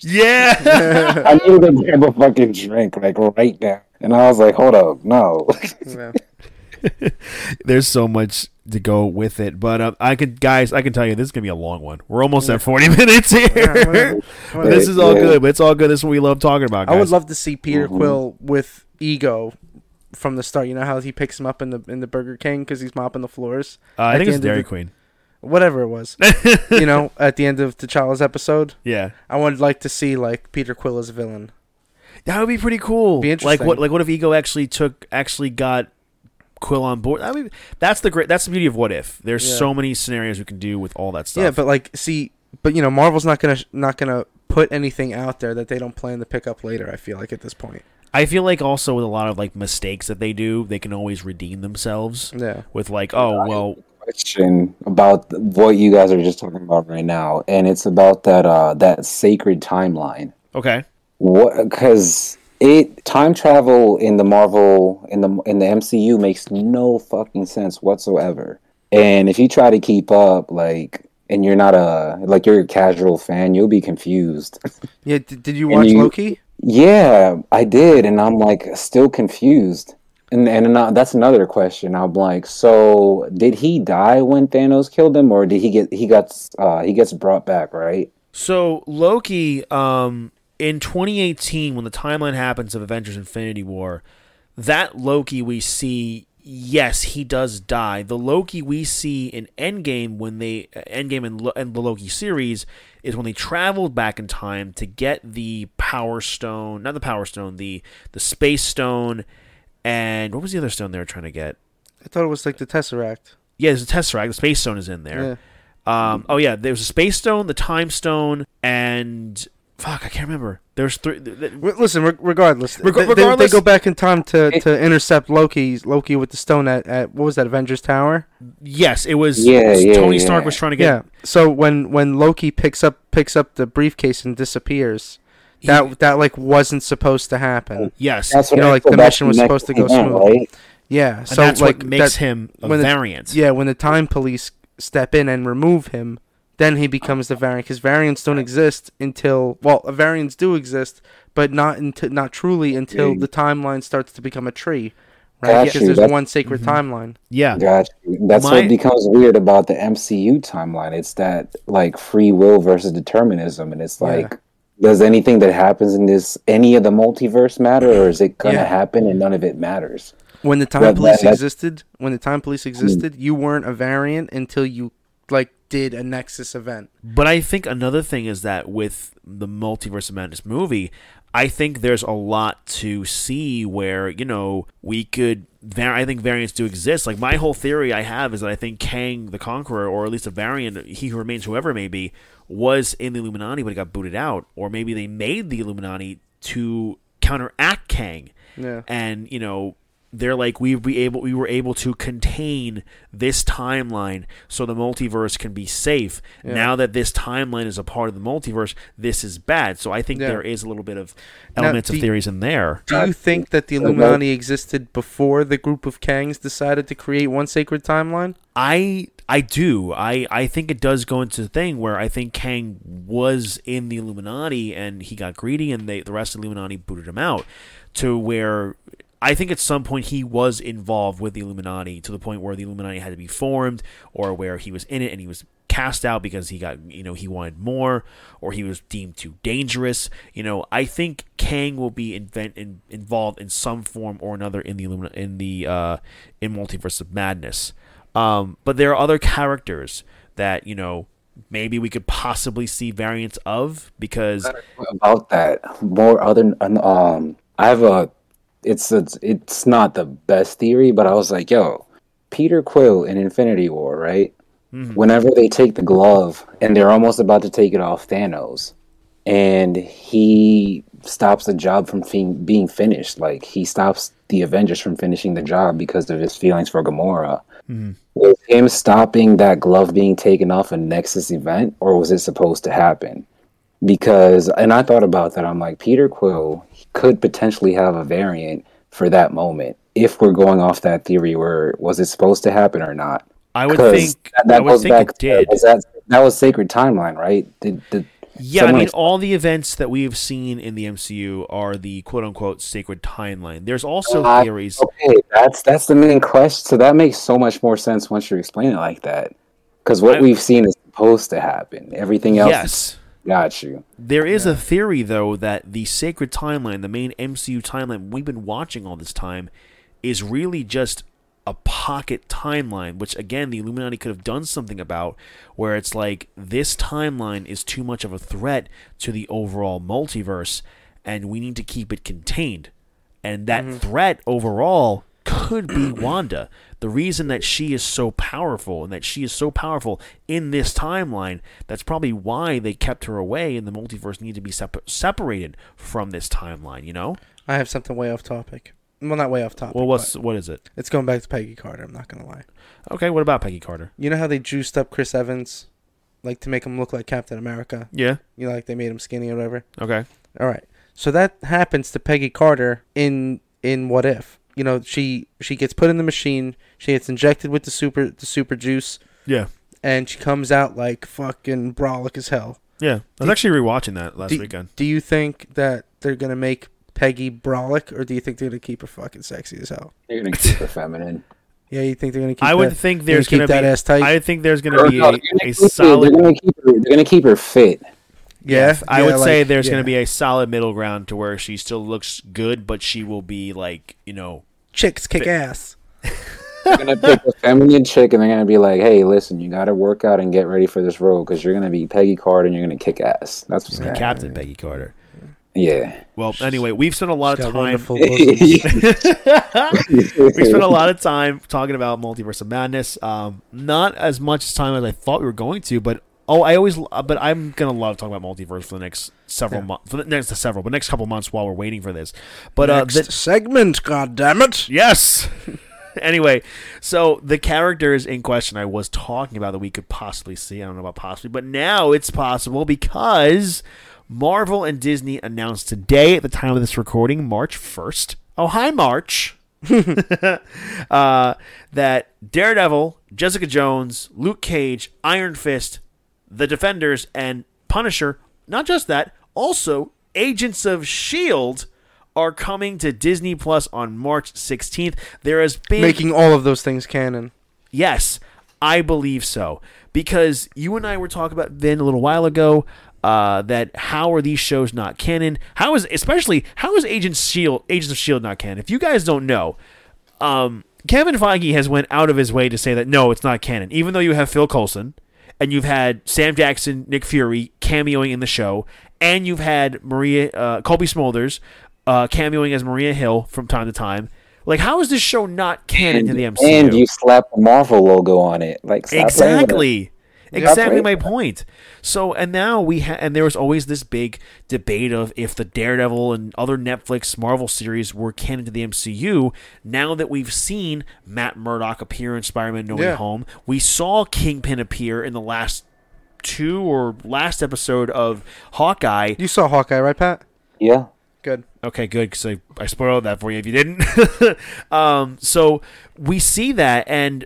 Yeah. I needed to grab a fucking drink, like right now. And I was like, hold up, no. yeah. There's so much to go with it, but uh, I could, guys, I can tell you this is gonna be a long one. We're almost at 40 minutes here. whatever. But this is all Yeah. good. But it's all good. This is what we love talking about. Guys. I would love to see Peter Mhm. Quill with ego from the start. You know how he picks him up in the in the Burger King because he's mopping the floors. Uh, I think it's Dairy the- Queen. Whatever it was, [laughs] you know, at the end of T'Challa's episode, Yeah, I would like to see like Peter Quill as a villain. that would be pretty cool. Be interesting. Like what? Like what if Ego actually took actually got Quill on board? I mean, that's the great. That's the beauty of what if. There's Yeah. so many scenarios we can do with all that stuff. Yeah, but like, see, but you know, Marvel's not gonna not gonna put anything out there that they don't plan to pick up later. I feel like at this point. I feel like also with a lot of like mistakes that they do, they can always redeem themselves Yeah. with like, oh well, Question about what you guys are just talking about right now, and it's about that uh that sacred timeline. okay, What? Because it time travel in the Marvel in the in the MCU makes no fucking sense whatsoever. And if you try to keep up, like, and you're not a like you're a casual fan, you'll be confused. Yeah. Did, did you watch you- Loki? Yeah, I did, and I'm like still confused. And and ano- that's another question. I'm like, so did he die when Thanos killed him, or did he get he got uh he gets brought back, right? So Loki, um, in 2018, when the timeline happens of Avengers: Infinity War, that Loki we see, yes, he does die. The Loki we see in Endgame, when they uh, Endgame and, and the Loki series, is when they traveled back in time to get the Power Stone, not the Power Stone, the the Space Stone, and what was the other stone they were trying to get? I thought it was like the Tesseract. Yeah, there's a Tesseract. The Space Stone is in there. Yeah. Um, oh yeah, there was a space stone, the time stone, and fuck, I can't remember. There's three. th- th- Listen, re- regardless, Reg- they, they- they, go back in time to, to intercept Loki. Loki with the stone at, at what was that? Avengers Tower. yes, it was. Yeah, it was yeah, Tony yeah. Stark was trying to get. Yeah. So when when Loki picks up picks up the briefcase and disappears, that that like wasn't supposed to happen. Yes, That's You know, like, the mission was supposed to go event, smooth. right? Yeah. and So that's like what makes that- him a when the- variant. Yeah, when the time police step in and remove him, then he becomes the variant because variants don't exist until well, uh, variants do exist, but not until not truly until the timeline starts to become a tree, right? Because there's that's- one sacred mm-hmm. timeline. Yeah, Got you. That's My- what becomes weird about the MCU timeline. It's that like free will versus determinism, and it's Yeah. like, does anything that happens in this any of the multiverse matter, or is it gonna Yeah. happen and none of it matters? When the time That- police that- that- existed, when the time police hmm. existed, you weren't a variant until you like did a Nexus event. But I think another thing is that with the Multiverse of Madness movie, I think there's a lot to see where, you know, we could. var- I think variants do exist. Like, my whole theory I have is that I think Kang the Conqueror, or at least a variant, he who remains, whoever it may be, was in the Illuminati, but he got booted out. Or maybe they made the Illuminati to counteract Kang Yeah. and you know they're like we be able we were able to contain this timeline so the multiverse can be safe Yeah. now that this timeline is a part of the multiverse this is bad so i think Yeah. there is a little bit of elements do of theories in there Do you think that the Illuminati existed before the group of Kangs decided to create one sacred timeline? I I do. I, I think it does go into the thing where I think Kang was in the Illuminati and he got greedy and they the rest of the Illuminati booted him out. To where I think at some point he was involved with the Illuminati to the point where the Illuminati had to be formed, or where he was in it and he was cast out because he got you know he wanted more, or he was deemed too dangerous. You know, I think Kang will be invent in, involved in some form or another in the Illumina- in the uh, in Multiverse of Madness. Um, but there are other characters that you know maybe we could possibly see variants of because about that more other um i have a it's it's it's not the best theory but i was like yo peter quill in infinity war right? Mm-hmm. Whenever they take the glove and they're almost about to take it off thanos and he stops the job from fin- being finished. Like he stops the avengers from finishing the job because of his feelings for gamora. Mm-hmm. Was him stopping that glove being taken off a Nexus event, or was it supposed to happen? Because, and I thought about that. I'm like, Peter Quill could potentially have a variant for that moment if we're going off that theory. Where was it supposed to happen or not? I would think that, that would goes think back to did. was that that was Sacred Timeline, right? Did, did Yeah, I mean, all the events that we've seen in the MCU are the quote unquote sacred timeline. There's also Uh, theories. Okay, that's that's the main question. So that makes so much more sense once you explain it like that. Because what I- we've seen is supposed to happen. Everything else, Yes. Got you. There is a theory, though, that the sacred timeline, the main MCU timeline we've been watching all this time, is really just a pocket timeline, which, again, the Illuminati could have done something about, where it's like this timeline is too much of a threat to the overall multiverse, and we need to keep it contained. And that mm-hmm. threat overall could be [clears throat] Wanda. The reason that she is so powerful and that she is so powerful in this timeline, that's probably why they kept her away and the multiverse needed to be sep- separated from this timeline, you know? I have something way off topic. Well, not way off topic. Well, what's what is it? it's going back to Peggy Carter. I'm not gonna lie. Okay, what about Peggy Carter? You know how they juiced up Chris Evans, like to make him look like Captain America. Yeah. You know, like they made him skinny or whatever. Okay. All right. So that happens to Peggy Carter in in What If. You know, she she gets put in the machine. She gets injected with the super the super juice, Yeah. and she comes out like fucking brolic as hell. Yeah. I was actually rewatching that last Do, weekend. do you think that they're gonna make Peggy brolic, or do you think they're gonna keep her fucking sexy as hell? They're gonna keep her feminine. [laughs] Yeah, you think they're gonna keep? I would that- think they're there's keep going to that be ass tight. I think there's going Or to be no, a, gonna a keep her- solid They're gonna keep her. They're gonna keep her fit. Yeah, I yeah, would say there's yeah. going to be a solid middle ground to where she still looks good, but she will be like, you know, chicks kick ass. They're gonna [laughs] pick a feminine chick, and they're gonna be like, "Hey, listen, you gotta work out and get ready for this role because you're gonna be Peggy Carter and you're gonna kick ass." That's what's gonna happen. Captain Peggy Carter. Yeah. Well, anyway, we've spent a lot She's of time. [laughs] we spent a lot of time talking about multiverse of madness. Um, not as much time as I thought we were going to, but oh, I always, uh, but I'm gonna love talking about multiverse for the next several Yeah. months, for the next several, but next couple months while we're waiting for this. But uh, Next the- segment, god damn it! Yes. [laughs] anyway, so the characters in question I was talking about that we could possibly see. I don't know about possibly, but now it's possible because Marvel and Disney announced today, at the time of this recording, March 1st. Oh, hi, March. [laughs] [laughs] uh, that Daredevil, Jessica Jones, Luke Cage, Iron Fist, The Defenders, and Punisher, not just that, also Agents of S.H.I.E.L.D. Are coming to Disney Plus on March 16th. There has been Making all of those things canon. Yes, I believe so. Because you and I were talking about then a little while ago uh, that how are these shows not canon? How is especially how is Agents Shield Agents of Shield not canon? If you guys don't know, um, Kevin Feige has went out of his way to say that no, it's not canon. Even though you have Phil Coulson and you've had Sam Jackson, Nick Fury cameoing in the show, and you've had Maria uh, Cobie Smulders uh, cameoing as Maria Hill from time to time. Like, how is this show not canon to the MCU? And you slap the Marvel logo on it, like exactly exactly Right. my point so and now we ha- and there was always this big debate of if the daredevil and other netflix marvel series were canon to the mcu now that we've seen matt murdock appear in spider-man no way Yeah. home we saw kingpin appear in the last two or last episode of hawkeye You saw Hawkeye, right, Pat? Yeah. Good. Okay, good because I, I spoiled that for you if you didn't. [laughs] um, so we see that, and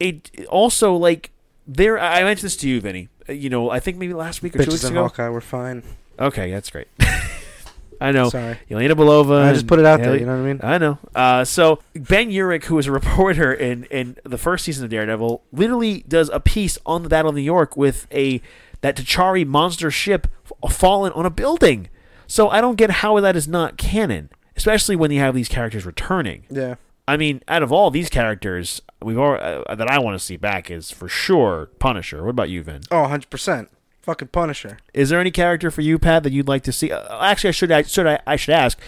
it also like there. I mentioned this to you, Vinny. Uh, You know, I think maybe last week or two Bitches weeks and ago. Hawkeye were fine. Okay, that's great. [laughs] I know. Sorry. Yelena Belova. I just put it out there. You know what I mean? I know. Uh, so Ben Urich, who is a reporter in, in the first season of Daredevil, literally does a piece on the Battle of New York with a that Chitauri monster ship fallen on a building. So I don't get how that is not canon, especially when you have these characters returning. Yeah. I mean, out of all these characters, we've all, uh, that I want to see back is for sure Punisher. What about you, Vin? Oh, 100 percent. Fucking Punisher. Is there any character for you, Pat, that you'd like to see? Uh, actually, I should I should I, I should ask.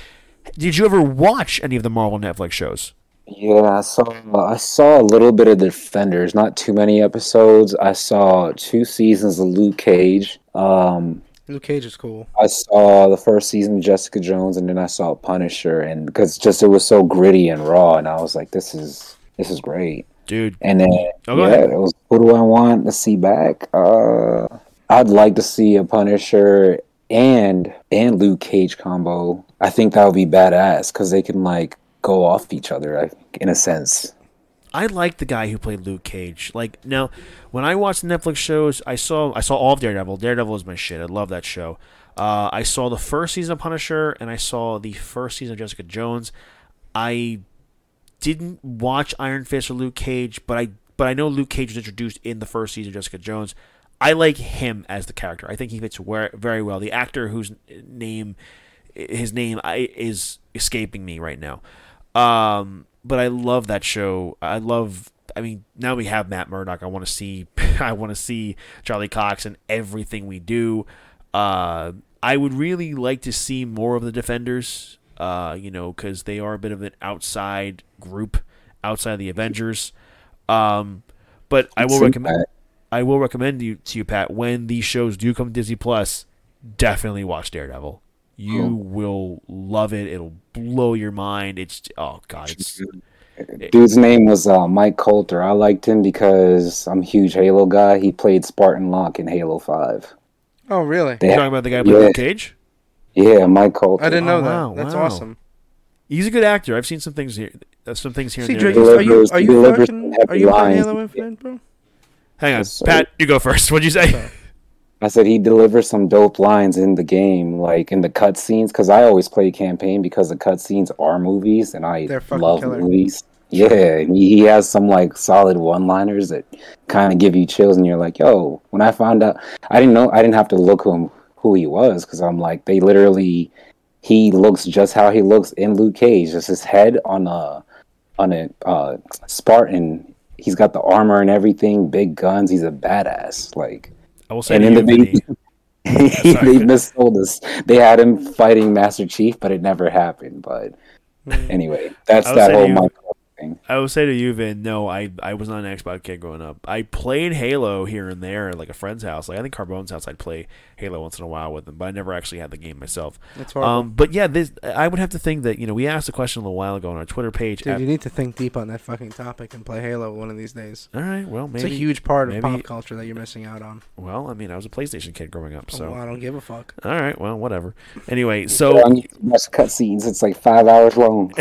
Did you ever watch any of the Marvel Netflix shows? Yeah, I saw I saw a little bit of Defenders, not too many episodes. I saw two seasons of Luke Cage. Um, Luke Cage is cool. I saw the first season of Jessica Jones, and then I saw Punisher, and because just it was so gritty and raw, and I was like, this is this is great. Dude, And then Oh, go yeah, ahead. it was who do I want to see back? Uh, I'd like to see a Punisher and and Luke Cage combo. I think that would be badass because they can like go off each other. I think, in a sense. I like the guy who played Luke Cage. Like now, when I watched Netflix shows, I saw I saw all of Daredevil. Daredevil is my shit. I love that show. Uh, I saw the first season of Punisher, and I saw the first season of Jessica Jones. I didn't watch Iron Fist or Luke Cage, but I but I know Luke Cage was introduced in the first season of Jessica Jones. I like him as the character. I think he fits very well. The actor whose name his name is escaping me right now. Um, but I love that show. I love. I mean, now we have Matt Murdock. I want to see. [laughs] I want to see Charlie Cox and everything we do. Uh, I would really like to see more of the Defenders. Uh, you know, because they are a bit of an outside group, outside of the Avengers. Um, but I will recommend. I will recommend you to you, Pat, when these shows do come to Disney Plus, definitely watch Daredevil. You Cool. will love it. It'll blow your mind. It's oh god, it's [laughs] Dude's name was uh, Mike Colter. I liked him because I'm a huge Halo guy. He played Spartan Locke in Halo Five. Oh, really? They you're talking about the guy who played Yeah. Luke Cage. Yeah, Mike Colter. I didn't know Oh, wow, that. That's wow. awesome. He's a good actor. I've seen some things here, uh, some things here See, and there. Drake, are you delivers- are you delivers fucking are you fucking. Halo Infinite, bro? Hang on, Yes. Pat, you go first. What'd you say? I said he delivers some dope lines in the game, like in the cutscenes, because I always play campaign because the cutscenes are movies, and I love killer. movies. Yeah, and he has some like solid one-liners that kind of give you chills, and you're like, "Yo!" When I found out, I didn't know I didn't have to look him who he was because I'm like, they literally, he looks just how he looks in Luke Cage, just his head on a on a uh, Spartan. He's got the armor and everything, big guns. He's a badass. Like I will say and in the Vinny, [laughs] they, missold us. They had him fighting Master Chief, but it never happened. But hmm. anyway, that's that whole you- Michael thing. I will say to you, Vin, no, I, I was not an Xbox kid growing up. I played Halo here and there like a friend's house. Like I think Carbone's house, I'd play Halo once in a while with them, but I never actually had the game myself. That's horrible. Um, but yeah, this I would have to think that you know we asked a question a little while ago on our Twitter page. Dude, at- you need to think deep on that fucking topic and play Halo one of these days. all right, well maybe it's a huge part of maybe- pop culture that you're missing out on. Well, I mean, I was a PlayStation kid growing up, So so I don't give a fuck. all right, well, whatever. Anyway, [laughs] so need to watch cutscenes. It's like five hours long. [laughs]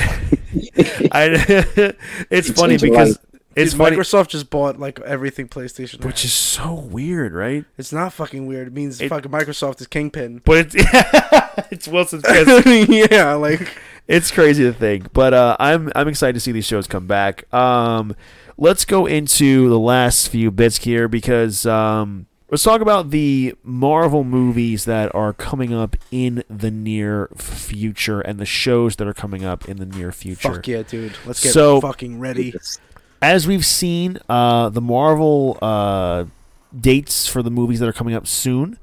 I [laughs] it's funny because life. It's Dude, funny, Microsoft just bought like everything PlayStation. which has. is so weird, right? it's not fucking weird. It means It- fucking Microsoft is kingpin. But it's [laughs] it's Wilson's [laughs] piss. yeah, like it's crazy to think, but uh, I'm I'm excited to see these shows come back. Um, let's go into the last few bits here because um, let's talk about the Marvel movies that are coming up in the near future and the shows that are coming up in the near future. fuck yeah, dude. Let's get So- fucking ready. As we've seen, uh, the Marvel uh, dates for the movies that are coming up soon.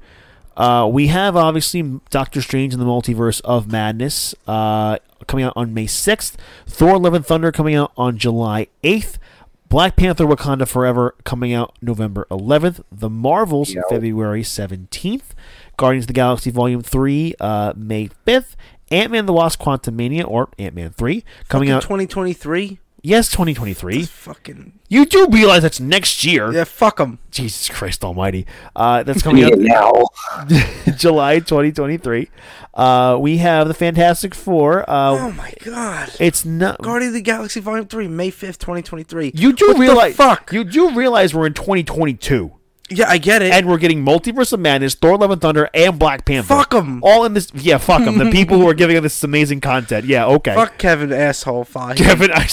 Uh, we have obviously Doctor Strange in the Multiverse of Madness uh, coming out on May 6th, Thor Love and Thunder coming out on July 8th, Black Panther Wakanda Forever coming out November 11th, The Marvels Yep. February 17th, Guardians of the Galaxy Volume 3 uh, May 5th, Ant Man the Wasp Quantumania or Ant Man 3 coming Fucking out. 2023. Yes, 2023. Fucking You do realize that's next year. yeah, fuck them. Jesus Christ Almighty. Uh, that's coming up now. [laughs] July 2023. Uh, we have the Fantastic Four. Uh, Oh my god. it's not. Guardian of the Galaxy Volume 3, May 5th, 2023. You do What the realize? fuck? You do realize we're in 2022. Yeah, I get it. and we're getting Multiverse of Madness, Thor: Love and Thunder, and Black Panther. Fuck them. All in this. Yeah, fuck them. the [laughs] people who are giving us this amazing content. Yeah, okay. Fuck Kevin asshole Feige. Kevin. I,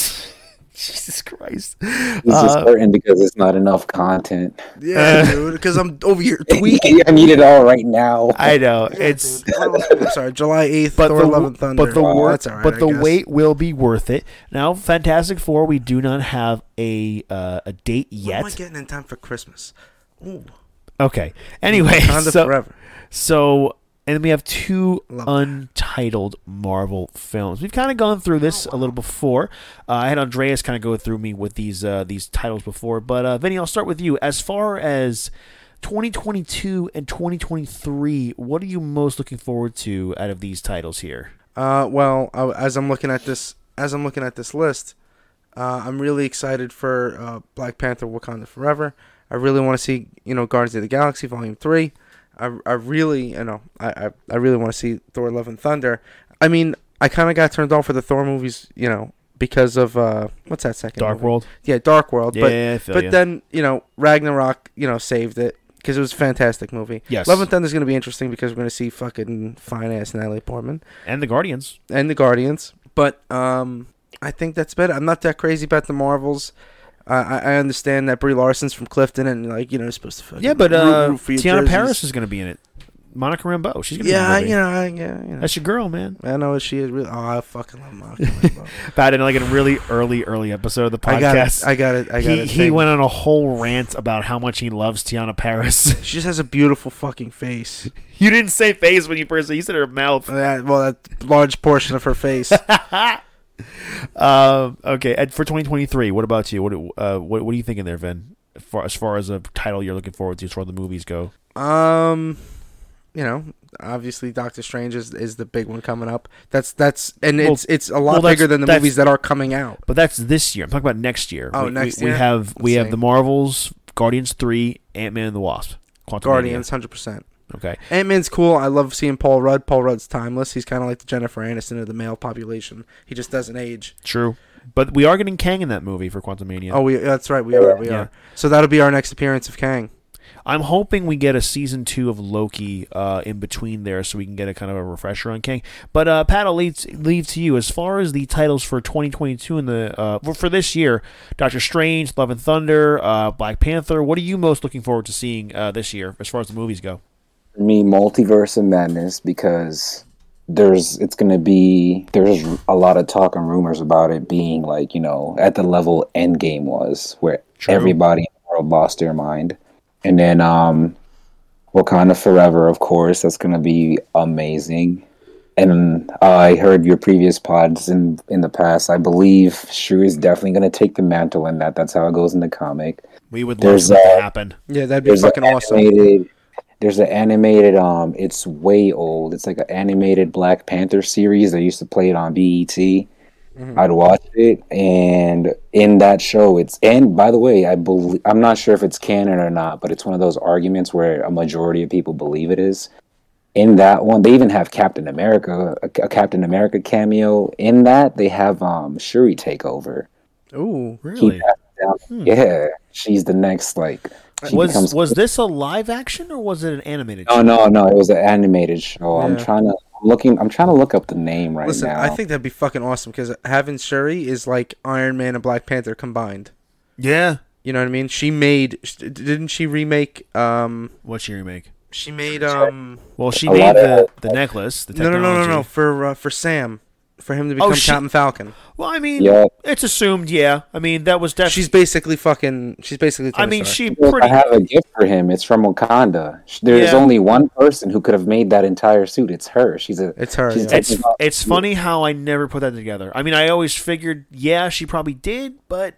[laughs] Jesus Christ. He's just Uh, hurting because it's not enough content. Yeah, dude, because I'm over here [laughs] tweaking. I need it all right now. I know it's. I'm sorry, July eighth, But Thor: the, Love and Thunder. but the Oh, wor- that's but I the guess. wait will be worth it. Now, Fantastic Four, we do not have a uh, a date yet. What am I getting in time for Christmas? Ooh, Okay. Anyway, so, forever. so and then we have two Love that. untitled Marvel films. We've kind of gone through this a little before. Uh, I had Andreas kind of go through me with these uh, these titles before, but uh, Vinny, I'll start with you. As far as 2022 and 2023, what are you most looking forward to out of these titles here? Uh, well, as I'm looking at this, as I'm looking at this list, uh, I'm really excited for uh, Black Panther: Wakanda Forever. I really want to see, you know, Guardians of the Galaxy Volume Three. I, I really, you know, I, I, I really want to see Thor: Love and Thunder. I mean, I kind of got turned off for the Thor movies, you know, because of uh, what's that second? Dark movie? World. Yeah, Dark World. Yeah, but I feel but ya. then you know Ragnarok, you know, saved it because it was a fantastic movie. Yes. Love and Thunder is going to be interesting because we're going to see fucking fine ass Natalie Portman and the Guardians. and the Guardians. But um, I think that's better. I'm not that crazy about the Marvels. I I understand that Brie Larson's from Clifton and like you know supposed to. fucking Yeah, but uh, root for your Tiana jerseys. Paris is going to be in it. Monica Rambeau. She's going to Yeah, be in you movie. know, I, yeah, you know. That's your girl, man. I know what she is really. Oh, I fucking love Monica [laughs] Rambeau. About in like a really early, early episode of the podcast. I got it. I got it. I got he, it. he went on a whole rant about how much he loves Teyonah Parris. [laughs] She just has a beautiful fucking face. you didn't say face when you first said you said her mouth. That, well, that large portion of her face. [laughs] Um, okay, and for 2023, what about you? What uh, what, what are you thinking there, Vin? As far, as far as a title you're looking forward to as far as the movies go. Um, you know, obviously Doctor Strange is, is the big one coming up. That's that's and Well- it's it's a lot well, bigger than the movies that are coming out. But that's this year. I'm talking about next year. Oh, we, next we, we have we Let's have see. the Marvels, Guardians three, Ant Man and the Wasp, Quantumania. Guardians, hundred percent. Okay, Ant Man's cool. I love seeing Paul Rudd. Paul Rudd's timeless. He's kind of like the Jennifer Aniston of the male population. He just doesn't age. true. But we are getting Kang in that movie for Quantumania. Oh, we that's right. We are. We Yeah. are. So that'll be our next appearance of Kang. I'm hoping we get a season two of Loki uh, in between there, so we can get a kind of a refresher on Kang. But uh, Pat, I'll leave, leave to you as far as the titles for 2022 and the uh, for, for this year: Doctor Strange, Love and Thunder, uh, Black Panther. What are you most looking forward to seeing uh, this year as far as the movies go? For me, multiverse of madness because there's it's gonna be there's a lot of talk and rumors about it being like you know at the level Endgame was where True. everybody in the world lost their mind, and then um, Wakanda Forever, of course, that's gonna be amazing. And I heard your previous pods in in the past. I believe Shuri is definitely gonna take the mantle in that. That's how it goes in the comic. We would love There's, for that to uh, happen. Yeah, that'd be fucking an awesome. There's an animated. Um, it's way old. It's like an animated Black Panther series. They used to play it on BET. Mm-hmm. I'd watch it, and in that show, it's and by the way, I believe I'm not sure if it's canon or not, but it's one of those arguments where a majority of people believe it is. In that one, they even have Captain America, a, a Captain America cameo. In that, they have um Shuri take over. Ooh, Really? He passes down- Hmm. Yeah, she's the next like. She Was becomes- was this a live action or was it an animated? no, show? no, no. It was an animated show. I'm trying to. I'm looking. I'm trying to look up the name right listen, now. I think that'd be fucking awesome because having Shuri is like Iron Man and Black Panther combined. Yeah. You know what I mean? She made. Didn't she remake? Um, What's your remake? she made. Um, Well, she A made the, of- the necklace. The no, no, technology. no, no, no. For uh, for Sam, for him to oh, become she- Captain Falcon. Well, I mean, Yeah. it's assumed. Yeah, I mean that was definitely. She's basically fucking. She's basically. I mean, Stark. she Look, pretty. I have a gift for him. It's from Wakanda. There's Yeah. only one person who could have made that entire suit. It's her. She's a. It's her. yeah. It's it's funny how I never put that together. I mean, I always figured, yeah, she probably did, but,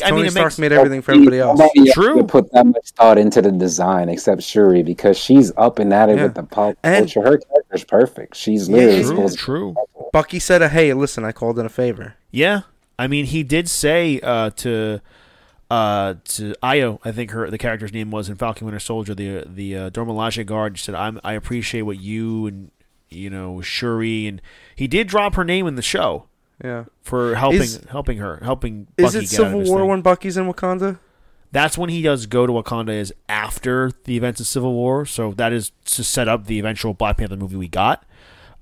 but I Tony mean, it Stark makes made everything for everybody else. Nobody True. would put that much thought into the design except Shuri because she's up and at it Yeah. with the pop And- culture. Her character's perfect. She's Yeah, literally true, true. Bucky said, uh, "Hey, listen, I called in a favor." Yeah, I mean, he did say uh, to uh, to Ayo, I think her the character's name was in Falcon Winter Soldier, the the uh, Dora Milaje guard. Said, "I'm I appreciate what you and you know Shuri and he did drop her name in the show Yeah. for helping Is- helping her helping. Is Bucky it get out of Civil War thing. when Bucky's in Wakanda? That's when he does go to Wakanda is after the events of Civil War. So that is to set up the eventual Black Panther movie we got.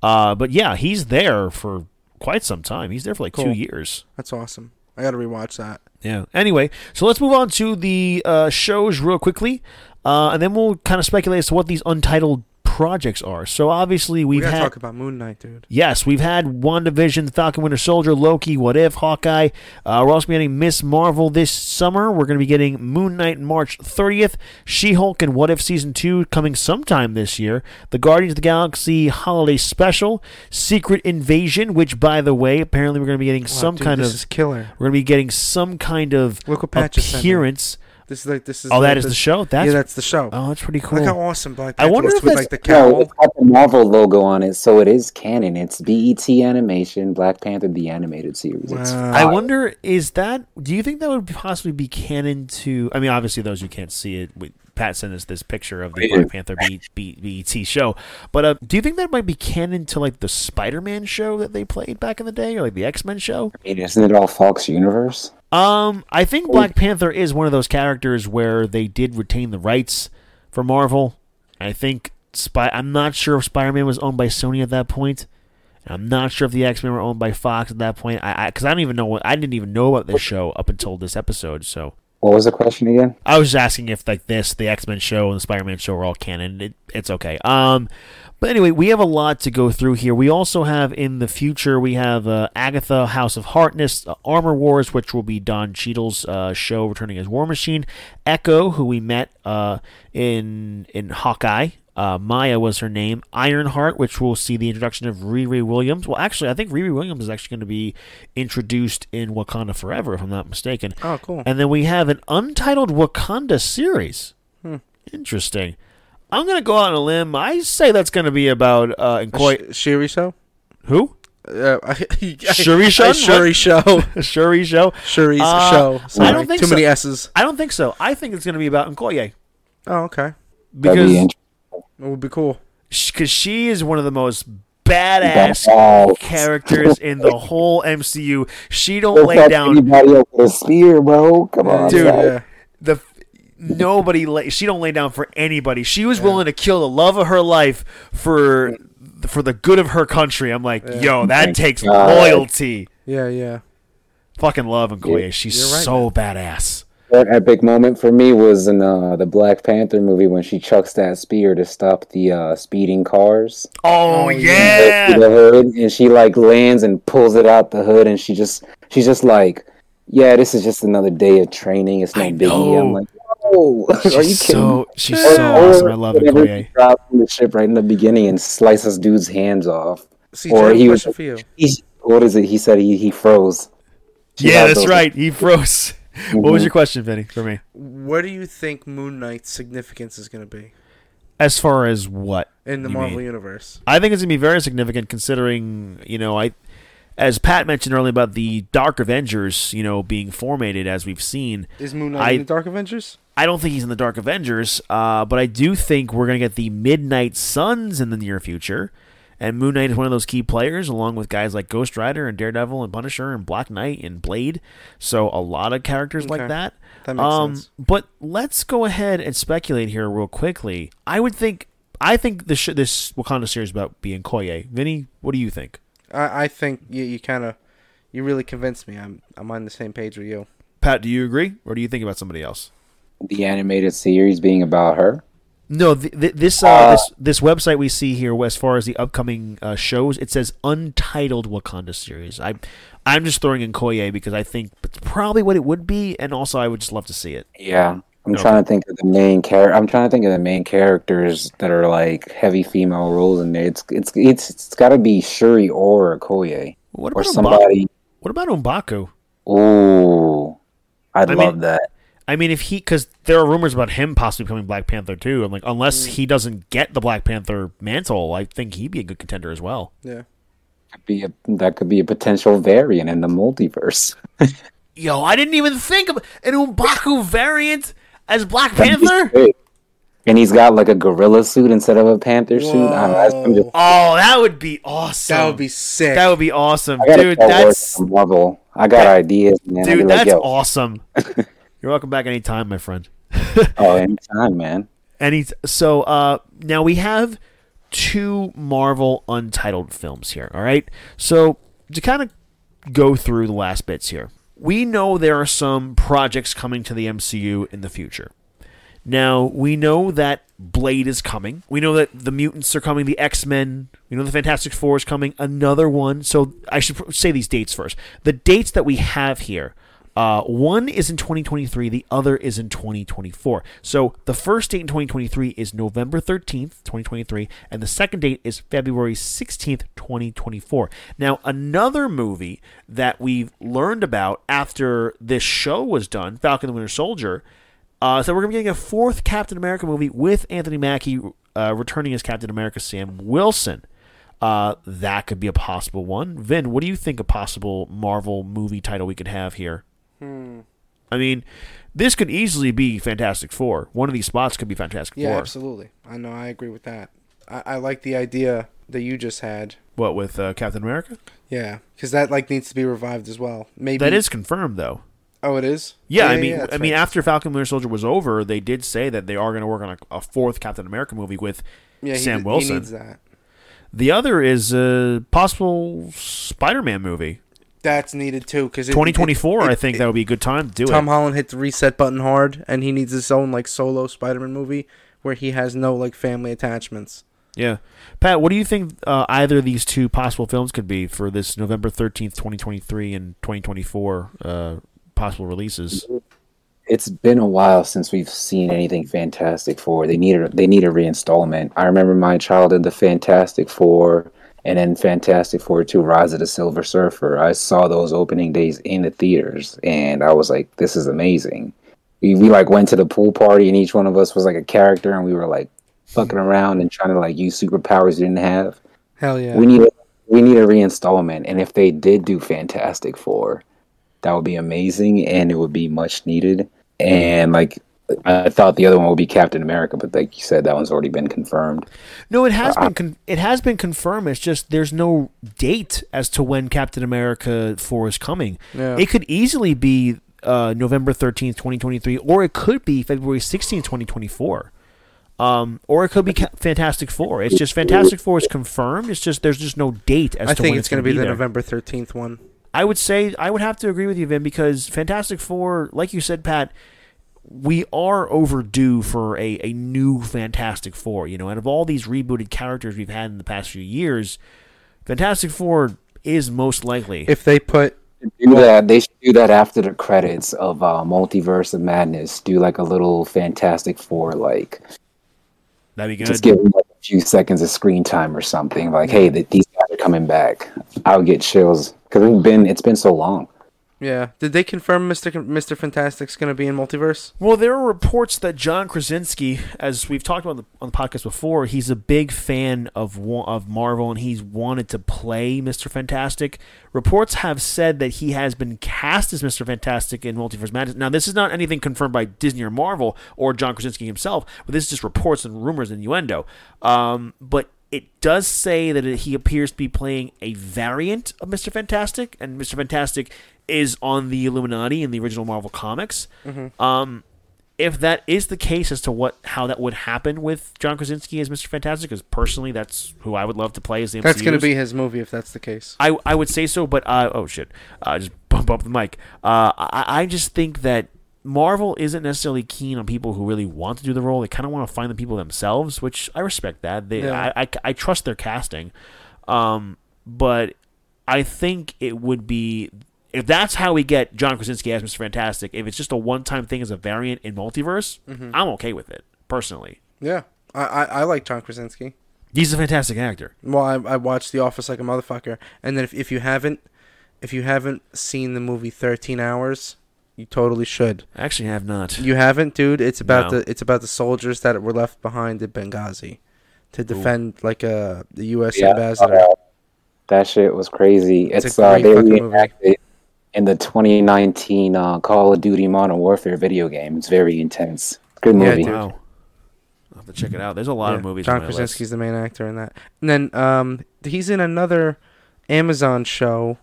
Uh, but yeah, he's there for quite some time. He's there for like two years. That's awesome. I gotta rewatch that. Yeah. Anyway, so let's move on to the uh, shows real quickly, uh, and then we'll kind of speculate as to what these untitled projects are. So obviously We we've gotta had talk about Moon Knight, dude. Yes, we've had WandaVision, Falcon Winter Soldier, Loki, What If, Hawkeye. Uh, we're also getting Ms. Marvel this summer. We're going to be getting Moon Knight March 30th, She Hulk and What If Season 2 coming sometime this year, the Guardians of the Galaxy Holiday Special, Secret Invasion, which, by the way, apparently we're going to be getting Wow, some dude, kind this of. is killer. We're going to be getting some kind of Look what Pat just appearance. This is like this is. Oh, like that is the show? That's, yeah, that's the show. oh, that's pretty cool. Look how awesome Black I wonder looks if with like the No, it's got the Marvel logo on it, so it is canon. It's BET Animation, Black Panther, the animated series. Wow. I wonder, is that? Do you think that would possibly be canon to? I mean, obviously, those who can't see it, we, Pat sent us this picture of the Black Panther B, B, BET show. But uh, do you think that might be canon to like the Spider-Man show that they played back in the day, or like the X-Men show? I mean, isn't it all Fox Universe? Um, I think Black Panther is one of those characters where they did retain the rights for Marvel. I think Spy. I'm not sure if Spider-Man was owned by Sony at that point. I'm not sure if the X-Men were owned by Fox at that point. I because I, don't even know what I didn't even know about this show up until this episode. So What was the question again? I was just asking if like this, the X Men show and the Spider Man show are all canon. It, it's okay. Um, but anyway, we have a lot to go through here. We also have in the future we have uh, Agatha, House of Harkness, uh, Armor Wars, which will be Don Cheadle's uh, show returning as War Machine. Echo, who we met uh, in in Hawkeye. Uh, Maya was her name. Ironheart, which will see the introduction of Riri Williams. Well, actually, I think Riri Williams is actually going to be introduced in Wakanda Forever, if I'm not mistaken. Oh, cool. And then we have an untitled Wakanda series. Hmm. Interesting. I'm gonna go out on a limb. I say that's gonna be about uh, Okoye. Sh- Shuri show. who? Uh, [laughs] I, [laughs] Shuri show? Shuri show. Shuri show. Shuri's Uh, show. Sorry, don't think too so. many S's. I don't think so. I think it's gonna be about Okoye Oh, okay. That'd be because. It would be cool. because she is one of the most badass characters in the whole MCU. She don't Don't lay down anybody else with a spear, bro. Come on, Dude, yeah. the nobody lay, she don't lay down for anybody. She was willing to kill the love of her life for for the good of her country. I'm like, yo, that Thank takes God. loyalty. Yeah, yeah. Fucking love Okoye. Yeah, She's right, so badass. That epic moment for me was in uh, the Black Panther movie when she chucks that spear to stop the uh, speeding cars. Oh, Oh, yeah. the hood and she like lands and pulls it out the hood and she just she's just like yeah this is just another day of training it's no I biggie know. i'm like oh [laughs] are you She's kidding so she's Or- so awesome. I love whenever Okoye. she drops from the ship right in the beginning and slices dude's hands off CJ, Or I have a he was- for you. he, what is it he said he, he froze She Yeah, that's those- right. He [laughs] froze. What was mm-hmm. your question, Vinny, for me? What do you think Moon Knight's significance is going to be As far as what? in the Marvel mean- universe? I think it's gonna be very significant considering, you know, I as Pat mentioned earlier about the Dark Avengers, you know, being formatted as we've seen. Is Moon Knight I- in the Dark Avengers? I don't think he's in the Dark Avengers, uh, but I do think we're gonna get the Midnight Suns in the near future. And Moon Knight is one of those key players, along with guys like Ghost Rider and Daredevil and Punisher and Black Knight and Blade. So a lot of characters like that. That makes um, sense. But let's go ahead and speculate here real quickly. I would think, I think this sh- this Wakanda series is about being Koye. Vinny, what do you think? I, I think you, you kind of, you really convinced me. I'm I'm on the same page with you. Pat, do you agree, or do you think about somebody else? The animated series being about her No, th- th- this uh, Uh, this this website we see here, as far as the upcoming uh, shows, it says untitled Wakanda series. I, I'm just throwing in Koye because I think it's probably what it would be, and also I would just love to see it. yeah i'm Okay. trying to think of the main character i'm trying to think of the main characters that are like heavy female roles in there it's it's it's, it's got to be shuri or koye What or somebody What about M'Baku? Ooh, I'd I love mean- that. I mean, if he, because there are rumors about him possibly becoming Black Panther too. I'm like, unless mm. he doesn't get the Black Panther mantle, I think he'd be a good contender as well. Yeah. Could be a, that could be a potential variant in the multiverse. [laughs] Yo, I didn't even think of an M'Baku variant as Black Panther. And he's got like a gorilla suit instead of a panther suit. I don't know, just- Oh, that would be awesome. That would be sick. That would be awesome, dude. That's on Marvel. I got That- ideas, man. I'll dude. be like, That's awesome. [laughs] You're welcome back anytime, my friend. [laughs] Oh, anytime, man. Any so uh now we have two Marvel untitled films here, all right? So to kind of go through the last bits here. We know there are some projects coming to the MCU in the future. Now, we know that Blade is coming. We know that the mutants are coming, the X-Men, we know the Fantastic Four is coming, another one. So I should say these dates first. The dates that we have here uh, one is in 2023, the other is in 2024. So the first date in 2023 is November 13th, 2023, and the second date is February 16th, 2024. Now, another movie that we've learned about after this show was done, Falcon the Winter Soldier, uh, so we're going to be getting a fourth Captain America movie with Anthony Mackie uh, returning as Captain America Sam Wilson. Uh, that could be a possible one. Vin, what do you think a possible Marvel movie title we could have here? I mean, this could easily be Fantastic Four. One of these spots could be Fantastic Yeah, Four. absolutely. I know. I agree with that. I, I like the idea that you just had. What with uh, Captain America? Yeah, because that like needs to be revived as well. Maybe That is confirmed, though. Oh, it is. Yeah, Oh, I mean, that's I mean, after Falcon Winter Soldier was over, they did say that they are going to work on a, a fourth Captain America movie with yeah, Sam he Wilson. needs that. the other is a possible Spider-Man movie. That's needed too because 2024, I think that would be a good time to do it. Tom. Holland hit the reset button hard, and he needs his own like solo Spider-Man movie where he has no like family attachments. Yeah, Pat, what do you think uh, either of these two possible films could be for this November 13th, 2023 and 2024 uh, possible releases? It's been a while since we've seen anything Fantastic Four. They need a, they need a reinstallment. I remember my childhood, the Fantastic Four, and then Fantastic Four Two: Rise of the Silver Surfer. I saw those opening days in the theaters, and I was like, "This is amazing." We, we like went to the pool party, and each one of us was like a character, and we were like fucking around and trying to like use superpowers we didn't have. Hell yeah! We need a, we need a reinstallment, and if they did do Fantastic Four, that would be amazing, and it would be much needed. And like, I thought the other one would be Captain America, but like you said, that one's already been confirmed. No, it has been con- it has been confirmed. It's just there's no date as to when Captain America 4 is coming. Yeah. It could easily be uh, November 13th, 2023, or it could be February 16th, 2024. Um, or it could be Ca- Fantastic Four. It's just Fantastic Four is confirmed. It's just there's just no date as I to think when it's going to be, the there. November thirteenth one. I would say I would have to agree with you, Vin, because Fantastic Four, like you said, Pat, we are overdue for a, a new Fantastic Four. You know, out of all these rebooted characters we've had in the past few years, Fantastic Four is most likely. If they put Do that. They should do that after the credits of uh, Multiverse of Madness. Do like a little Fantastic Four, like That'd be good. just give them like a few seconds of screen time or something. Like, hey, th- these guys are coming back. I would get chills because it's been it's been so long. Yeah, did they confirm Mister Mister Fantastic's going to be in multiverse? Well, there are reports that John Krasinski, as we've talked about on the, on the podcast before, he's a big fan of of Marvel and he's wanted to play Mister Fantastic. Reports have said that he has been cast as Mister Fantastic in Multiverse Madness. Now, this is not anything confirmed by Disney or Marvel or John Krasinski himself, but this is just reports and rumors and innuendo. Um, but it does say that it, he appears to be playing a variant of Mister Fantastic, and Mister Fantastic is on the Illuminati in the original Marvel comics. Um, if that is the case as to what how that would happen with John Krasinski as Mr. Fantastic, because personally that's who I would love to play as the That's going to be his movie if that's the case. I I would say so, but uh, oh shit, uh, just bump up the mic. Uh, I I just think that Marvel isn't necessarily keen on people who really want to do the role. They kind of want to find the people themselves, which I respect that. They Yeah. I, I I trust their casting, um, but I think it would be. If that's how we get John Krasinski as Mr. Fantastic, if it's just a one-time thing as a variant in multiverse, I'm okay with it personally. Yeah, I I, I like John Krasinski. He's a fantastic actor. Well, I, I watched The Office like a motherfucker, and then if, if you haven't, if you haven't seen the movie Thirteen Hours, you totally should. I actually have not. You haven't, dude. It's about No. the it's about the soldiers that were left behind at Benghazi to defend like uh the U.S. Yeah, ambassador. uh, that shit was crazy. It's It's, a uh, great they fucking movie. reenacted in the 2019 uh, Call of Duty Modern Warfare video game. It's very intense. Good Yeah, movie. dude. Wow. I'll have to check it out. There's a lot of Yeah, movies John on my list. Krasinski's the main actor in that, and then um he's in another Amazon show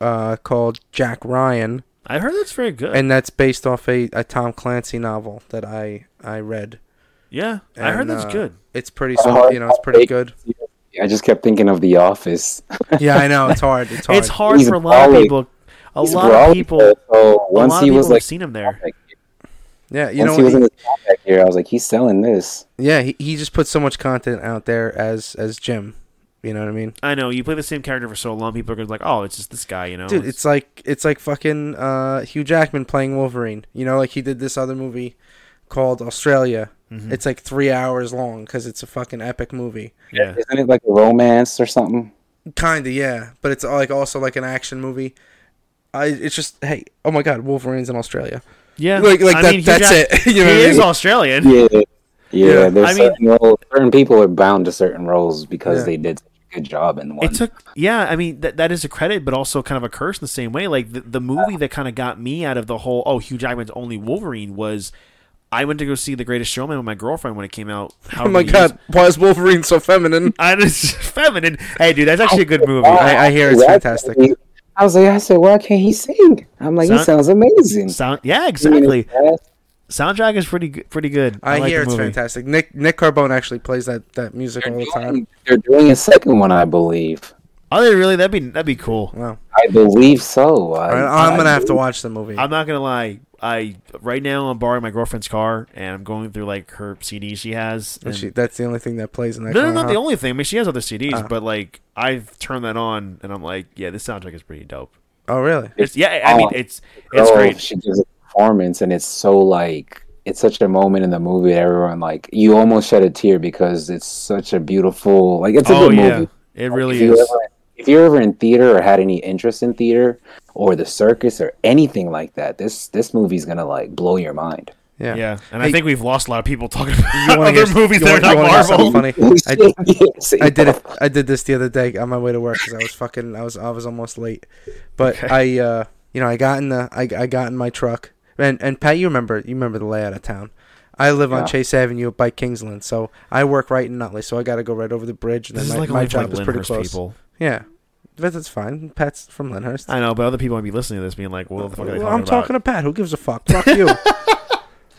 uh called Jack Ryan. I heard that's very good. and that's based off a, a Tom Clancy novel that I I read. yeah, I heard that's uh, good. It's pretty, so, you know, it's pretty good. I just kept thinking of The Office. [laughs] Yeah, I know it's hard. It's hard. It's hard He's for a lot of people. A lot of people. So once he was like, seen him there. Yeah, you once know, he was he- in his comeback year, I was like, he's selling this. yeah, he, he just puts so much content out there as as Jim. You know what I mean? I know you play the same character for so long. People are gonna be like, "Oh, it's just this guy," you know. Dude, it's like it's like fucking uh, Hugh Jackman playing Wolverine. You know, like he did this other movie called Australia. Mhm. It's like three hours long because it's a fucking epic movie. yeah, Isn't it like a romance or something? Kinda, yeah, but it's like also like an action movie. I it's just hey, oh my god, Wolverine's in Australia. yeah. Like like I that, mean, that's Jack- it. [laughs] you know he what I is mean? Australian. Yeah. Yeah, Yeah, there's I mean- certain, roles, certain people are bound to certain roles because Yeah. they did such a good job in one. It took, yeah. I mean, that that is a credit, but also kind of a curse in the same way. Like the, the movie that kind of got me out of the whole oh Hugh Jackman's only Wolverine was. I went to go see The Greatest Showman with my girlfriend when it came out. Oh my god, why is Wolverine so feminine? [laughs] I just feminine. Hey, dude, that's actually a good movie. Oh, I- I hear it's fantastic. I was like, I said, why can't he sing? I'm like, he sounds amazing. Sound, yeah, exactly. His ass. Soundtrack is pretty good. Pretty good. I, like hear it's movie. fantastic. Nick Nick Carbone actually plays that, that music all They're the time. doing, they're doing a second one, I believe. Oh, they really? That'd be that'd be cool. Wow. I believe so. I, All right, I'm I gonna have to watch the movie. I'm not gonna lie. I right now I'm borrowing my girlfriend's car and I'm going through like her CDs she has. And and- she, that's the only thing that plays in that. no, no, car, not huh? the only thing. I mean, she has other CDs, Ah. but like I've turned that on and I'm like, yeah, this soundtrack is pretty dope. Oh really? It's yeah. I mean, Oh, it's it's girl, great. She gives a performance, and it's so like it's such a moment in the movie that everyone like you almost shed a tear because it's such a beautiful like it's a Oh good yeah, movie. it really if you is. Ever, if you're ever in theater or had any interest in theater or the circus or anything like that, this this movie's gonna like blow your mind. Yeah. Yeah, and I think we've lost a lot of people talking about wanna other hear- movies you that are not you wanna hear Marvel. funny? [laughs] I, Yes, I did it. I did this the other day on my way to work because I was fucking. I was. I was almost late, but I. uh You know, I got in the. I, I got in my truck, and and Pat, you remember. You remember the layout of town. I live on Yeah. Chase Avenue by Kingsland, so I work right in Nutley. So I got to go right over the bridge, and This then is my, like my job like is pretty Lyndhurst close. people. Yeah, but that's fine. Pat's from Lyndhurst. I know, but other people might be listening to this, being like, "What the fuck are they Well, talking I'm talking to Pat. Who gives a fuck? Fuck you. [laughs]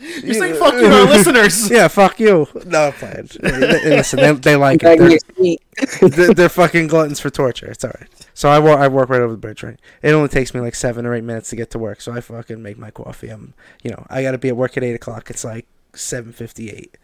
[laughs] You're saying "fuck you" to our [laughs] listeners. yeah, fuck you. No, I'm playing. Listen, they, they like it. They're, they're, they're fucking gluttons for torture. It's all right. So I walk, I work right over the bridge, right? It only takes me like seven or eight minutes to get to work. So I fucking make my coffee. I'm, you know, I got to be at work at eight o'clock. It's like seven fifty-eight,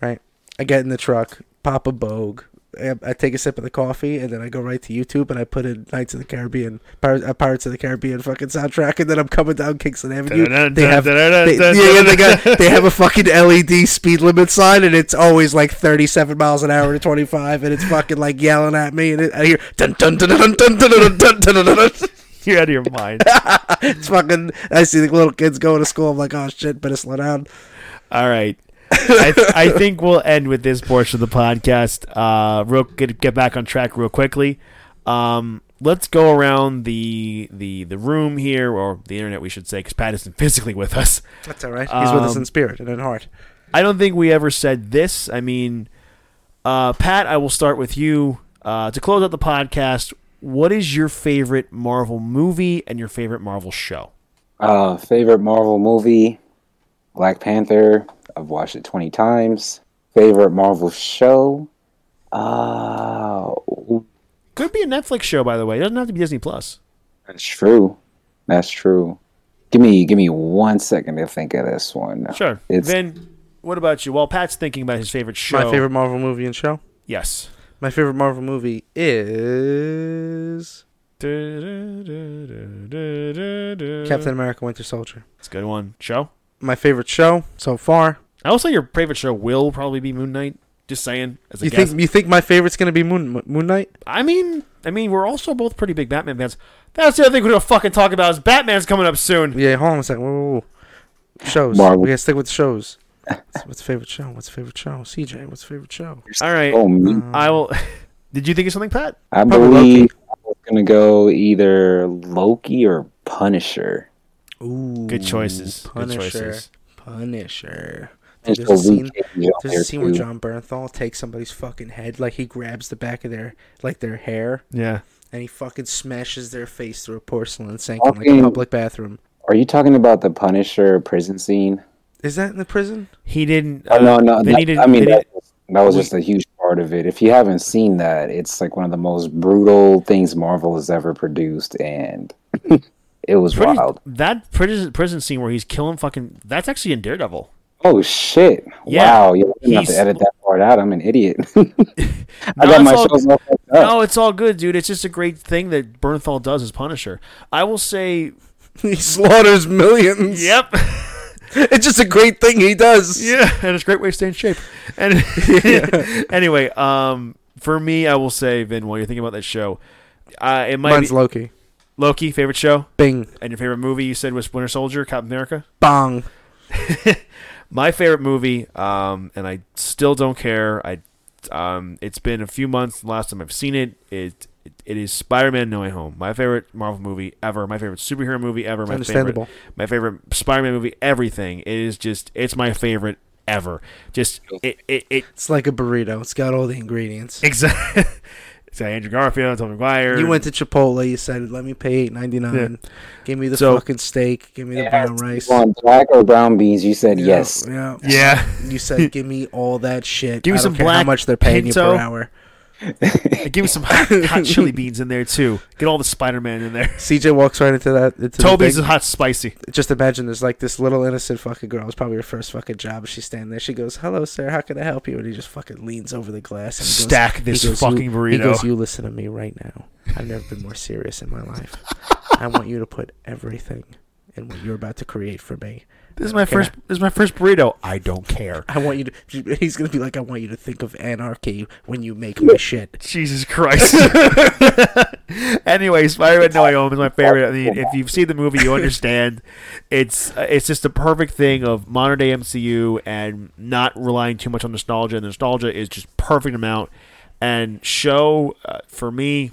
right? I get in the truck, pop a bogue. I, take a sip of the coffee, and then I go right to YouTube and I put in Knights of the Caribbean, Pirates, uh, Pirates of the Caribbean fucking soundtrack, and then I'm coming down Kingston Avenue. They have, they, yeah, they got they have a fucking LED speed limit sign, and it's always like 37 miles an hour to 25, and it's fucking like yelling at me, and it, I hear dun dun dun dun dun dun dun dun dun. You're out of your mind. It's fucking. I see the little kids going to school. I'm like, oh shit, better slow down. All right. I, th- I think we'll end with this portion of the podcast. Uh, real get get back on track real quickly. Um, let's go around the the the room here, or the internet, we should say, because Pat isn't [laughs] physically with us. That's all right. He's with us Um, in spirit and in heart. I don't think we ever said this. I mean, uh, Pat, I will start with you uh, to close out the podcast. What is your favorite Marvel movie and your favorite Marvel show? Uh, favorite Marvel movie, Black Panther. I've watched it twenty times. Favorite Marvel show. Uh, Could be a Netflix show, by the way. It doesn't have to be Disney Plus. that's true. That's true. Give me give me one second to think of this one. Sure. It's Vin, what about you? While Pat's thinking about his favorite show. My favorite Marvel movie and show. Yes. My favorite Marvel movie is Captain. Captain America: Winter Soldier. It's a good one. Show. My favorite show so far. I will say your favorite show will probably be Moon Knight. Just saying. As a You guess. think you think my favorite's gonna be Moon Moon Knight? I mean, I mean, we're also both pretty big Batman fans. That's the other thing we're gonna fucking talk about is Batman's coming up soon. Yeah, hold on a second. Whoa, whoa, whoa. Shows. Marvel. We gotta stick with the shows. [laughs] What's- What's favorite show? What's the favorite show? CJ, what's the favorite show? All right. oh me. I will. [laughs] Did you think of something, Pat? I Probably believe I was gonna go either Loki or Punisher. Ooh, Good choices. Good Punisher. choices. Punisher. And There's a scene- There's a scene where. Jon Bernthal takes somebody's fucking head, like he grabs the back of their like their hair, Yeah. and he fucking smashes their face through a porcelain sink in like a public bathroom. Are you talking about the Punisher prison scene? Is that in the prison? He didn't. Oh, no, no. They that- needed. I mean, that, was- that was just a huge part of it. If you haven't seen that, it's like one of the most brutal things Marvel has ever produced, and it was pretty- wild. that prison prison scene where he's killing fucking. That's actually in Daredevil. Oh shit! Yeah, wow, you have to edit that part out. I'm an idiot. [laughs] I [laughs] No, got my it's all- all up. No, it's all good, dude. It's just a great thing that Bernthal does as Punisher. I will say, [laughs] He slaughters millions. yep. It's just a great thing he does. Yeah, and it's a great way to stay in shape. And anyway, um, for me, I will say, Vin, while you're thinking about that show, uh, it might Mine's be Loki. Loki favorite show, Bing. and your favorite movie. You said was Winter Soldier, Captain America. Bong. [laughs] My favorite movie, um, and I still don't care. I, um, it's been a few months. The last time I've seen it, it it is Spider-Man: No Way Home. My favorite Marvel movie ever. My favorite superhero movie ever. My Understandable. favorite, my favorite Spider-Man movie. Everything. It is just, it's my favorite ever. Just it, it, it It's like a burrito. It's got all the ingredients. exactly. [laughs] It's got Andrew Garfield, Tom Maguire. You went to Chipotle. You said, "Let me pay eight ninety nine. Give me the So- fucking steak. Give me the brown rice." You want black or brown beans? You said Yeah, yes. Yeah. yeah. You said, [laughs] "Give me all that shit." Give me I some don't care how much they're paying you per hour. Give me some hot, hot chili beans in there too. Get all the Spider-Man in there. CJ walks right into that. Into Tobey's thing. hot spicy. just imagine there's like this little innocent fucking girl. It's probably her first fucking job. She's standing there. She goes, "Hello, sir. How can I help you?" And he just fucking leans over the glass and he goes, Stack this goes, fucking burrito. He goes, "You listen to me right now. I've never been more serious in my life. I want you to put everything in what you're about to create for me. This is my Okay. first. This is my first burrito. I don't care. I want you to." He's gonna be like, "I want you to think of anarchy when you make my [laughs] shit." Jesus Christ. [laughs] anyway, Spider-Man No Way Home is my favorite. I mean, if you've seen the movie, you understand. It's uh, it's just a perfect thing of modern day MCU and not relying too much on nostalgia. And the nostalgia is just perfect amount. And show uh, for me,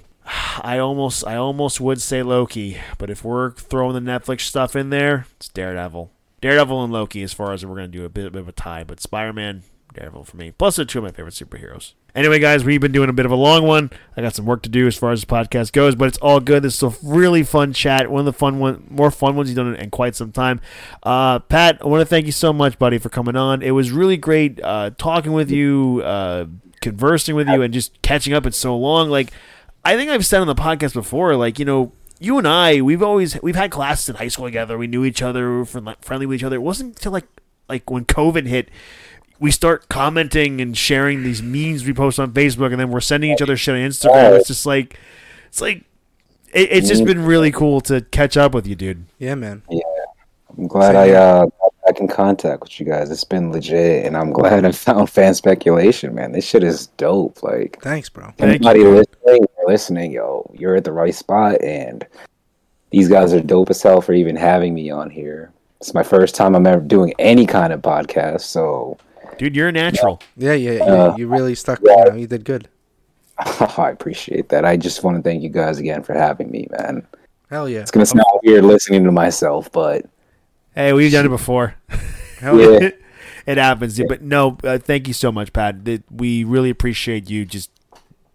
I almost I almost would say Loki, but if we're throwing the Netflix stuff in there, it's Daredevil. Daredevil and Loki, as far as we're gonna do a bit, a bit of a tie, but Spider-Man, Daredevil for me. Plus, they're two of my favorite superheroes. Anyway, guys, we've been doing a bit of a long one. I got some work to do as far as the podcast goes, but it's all good. This is a really fun chat. One of the fun one, more fun ones you've done in quite some time. Uh, Pat, I want to thank you so much, buddy, for coming on. It was really great uh, talking with you, uh, conversing with you, and just catching up. It's so long. Like I think I've said on the podcast before, like you know, you and I, we've always we've had classes in high school together. We knew each other, we were friendly with each other. It wasn't until like like when COVID hit, we start commenting and sharing these memes we post on Facebook, and then we're sending each other shit on Instagram. It's just like it's like it, it's just been really cool to catch up with you, dude. Yeah, man. Yeah, I'm glad I uh, got back in contact with you guys. It's been legit, and I'm glad I found fan speculation, man. This shit is dope. Like Thanks, bro. Thank anybody listening, listening, yo, you're at the right spot, and these guys are dope as hell for even having me on here. It's my first time I'm ever doing any kind of podcast, so Dude, you're a natural. Yeah, yeah, yeah. Uh, you really stuck. yeah. You know, you did good. [laughs] I appreciate that. I just want to thank you guys again for having me, man. Hell yeah. It's gonna sound weird listening to myself, but Hey, we've done it before. [laughs] Hell yeah. yeah, [laughs] it happens, dude. But no, uh, thank you so much, Pat. That we really appreciate you just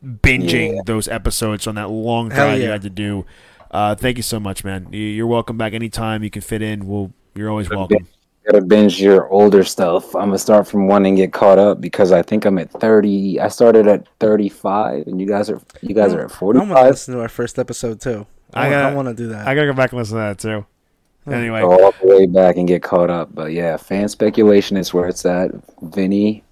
binging Yeah. those episodes on that long Hell drive you had to do. Uh, thank you so much, man. You- You're welcome back anytime you can fit in. We'll, you're always welcome. gotta binge your older stuff. I'm gonna start from one and get caught up because I think I'm at 30. I started at 35, and you guys are you guys are at I want to 45. listen to our first episode too. I I, gotta- want to do that. I gotta go back and listen to that too. Anyway, Go all the way back and get caught up. But yeah, fan speculation is where it's at. Vinny,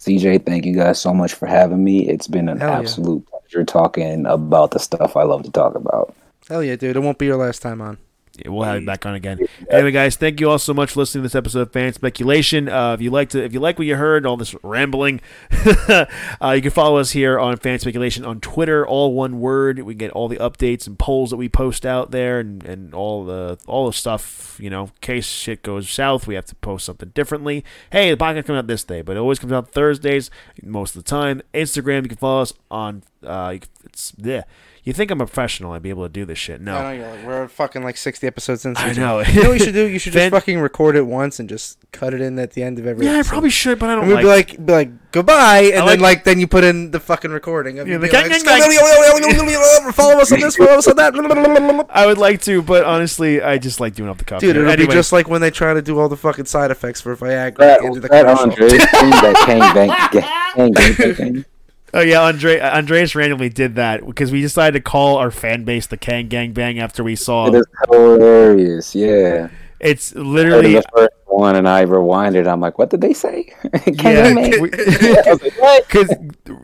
CJ, thank you guys so much for having me. It's been an Hell yeah. absolute pleasure talking about the stuff I love to talk about. Hell yeah, dude. It won't be your last time on. We'll have you back on again. Anyway, guys, thank you all so much for listening to this episode of Fan Speculation. Uh, if you like to, if you like what you heard, all this rambling, [laughs] uh, you can follow us here on Fan Speculation on Twitter, all one word. We get all the updates and polls that we post out there, and, and all the all the stuff. You know, in case shit goes south, we have to post something differently. Hey, the podcast comes out this day, but it always comes out Thursdays most of the time. Instagram, you can follow us on Uh, it's yeah. You think I'm a professional? I'd be able to do this shit. No, I know you're like we're fucking like sixty episodes in. I know. You know what you should do? You [laughs] should just Fan- fucking record it once and just cut it in at the end of every. yeah, I probably should, but I don't And we'd like. be like, be like goodbye, and I then like- like then you put in the fucking recording. Of Yeah, you the being gang, like, gang, [laughs] follow us on this, follow us on that. [laughs] I would like to, but honestly, I just like doing off the cuff. Dude, here. it'll be Anyway, just like when they try to do all the fucking side effects for Viagra at That, the end of the that commercial. Andre thing, that Kang Bang, Kang Bang thing. Oh yeah, Andre Andreas randomly did that because we decided to call our fan base the Kang Gang Bang after we saw It is hilarious. Yeah. it's literally one and I rewinded. I'm like, what did they say? [laughs] Kang Yeah. We- [laughs] [laughs] like,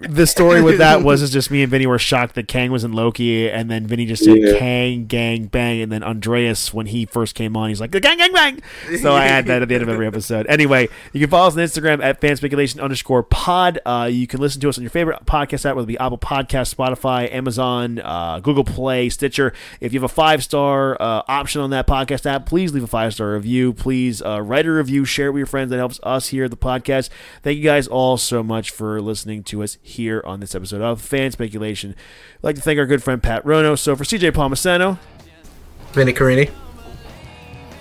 the story with that was is just me and Vinny were shocked that Kang was in Loki, and then Vinny just said Yeah. Kang Gang Bang, and then Andreas when he first came on, he's like the Gang Gang Bang. So I add that at the end of every episode. Anyway, you can follow us on Instagram at fanspeculation underscore pod. Uh, you can listen to us on your favorite podcast app, whether it be Apple Podcast, Spotify, Amazon, uh, Google Play, Stitcher. If you have a five star uh, option on that podcast app, please leave a five star review. Please uh, write a review, share it with your friends. That helps us here at the podcast. Thank you guys all so much for listening to us here on this episode of Fan Speculation. I'd like to thank our good friend Pat Rono. So for CJ Palmasano, Vinny Carini.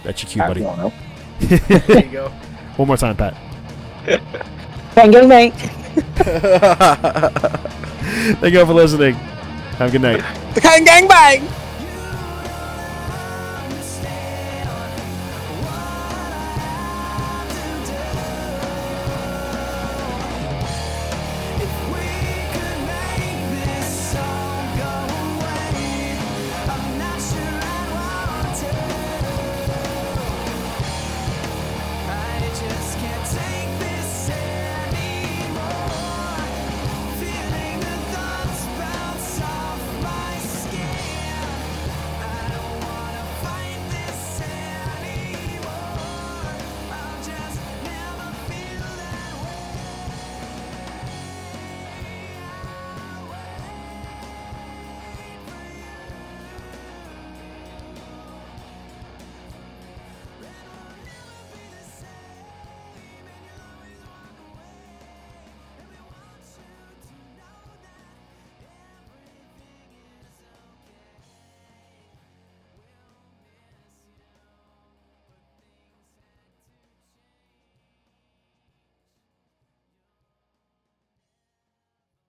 that's your cue, buddy. [laughs] There you go. One more time, Pat. Kang Bang Bang. Thank you all for listening. Have a good night. The Kang Gang Bang.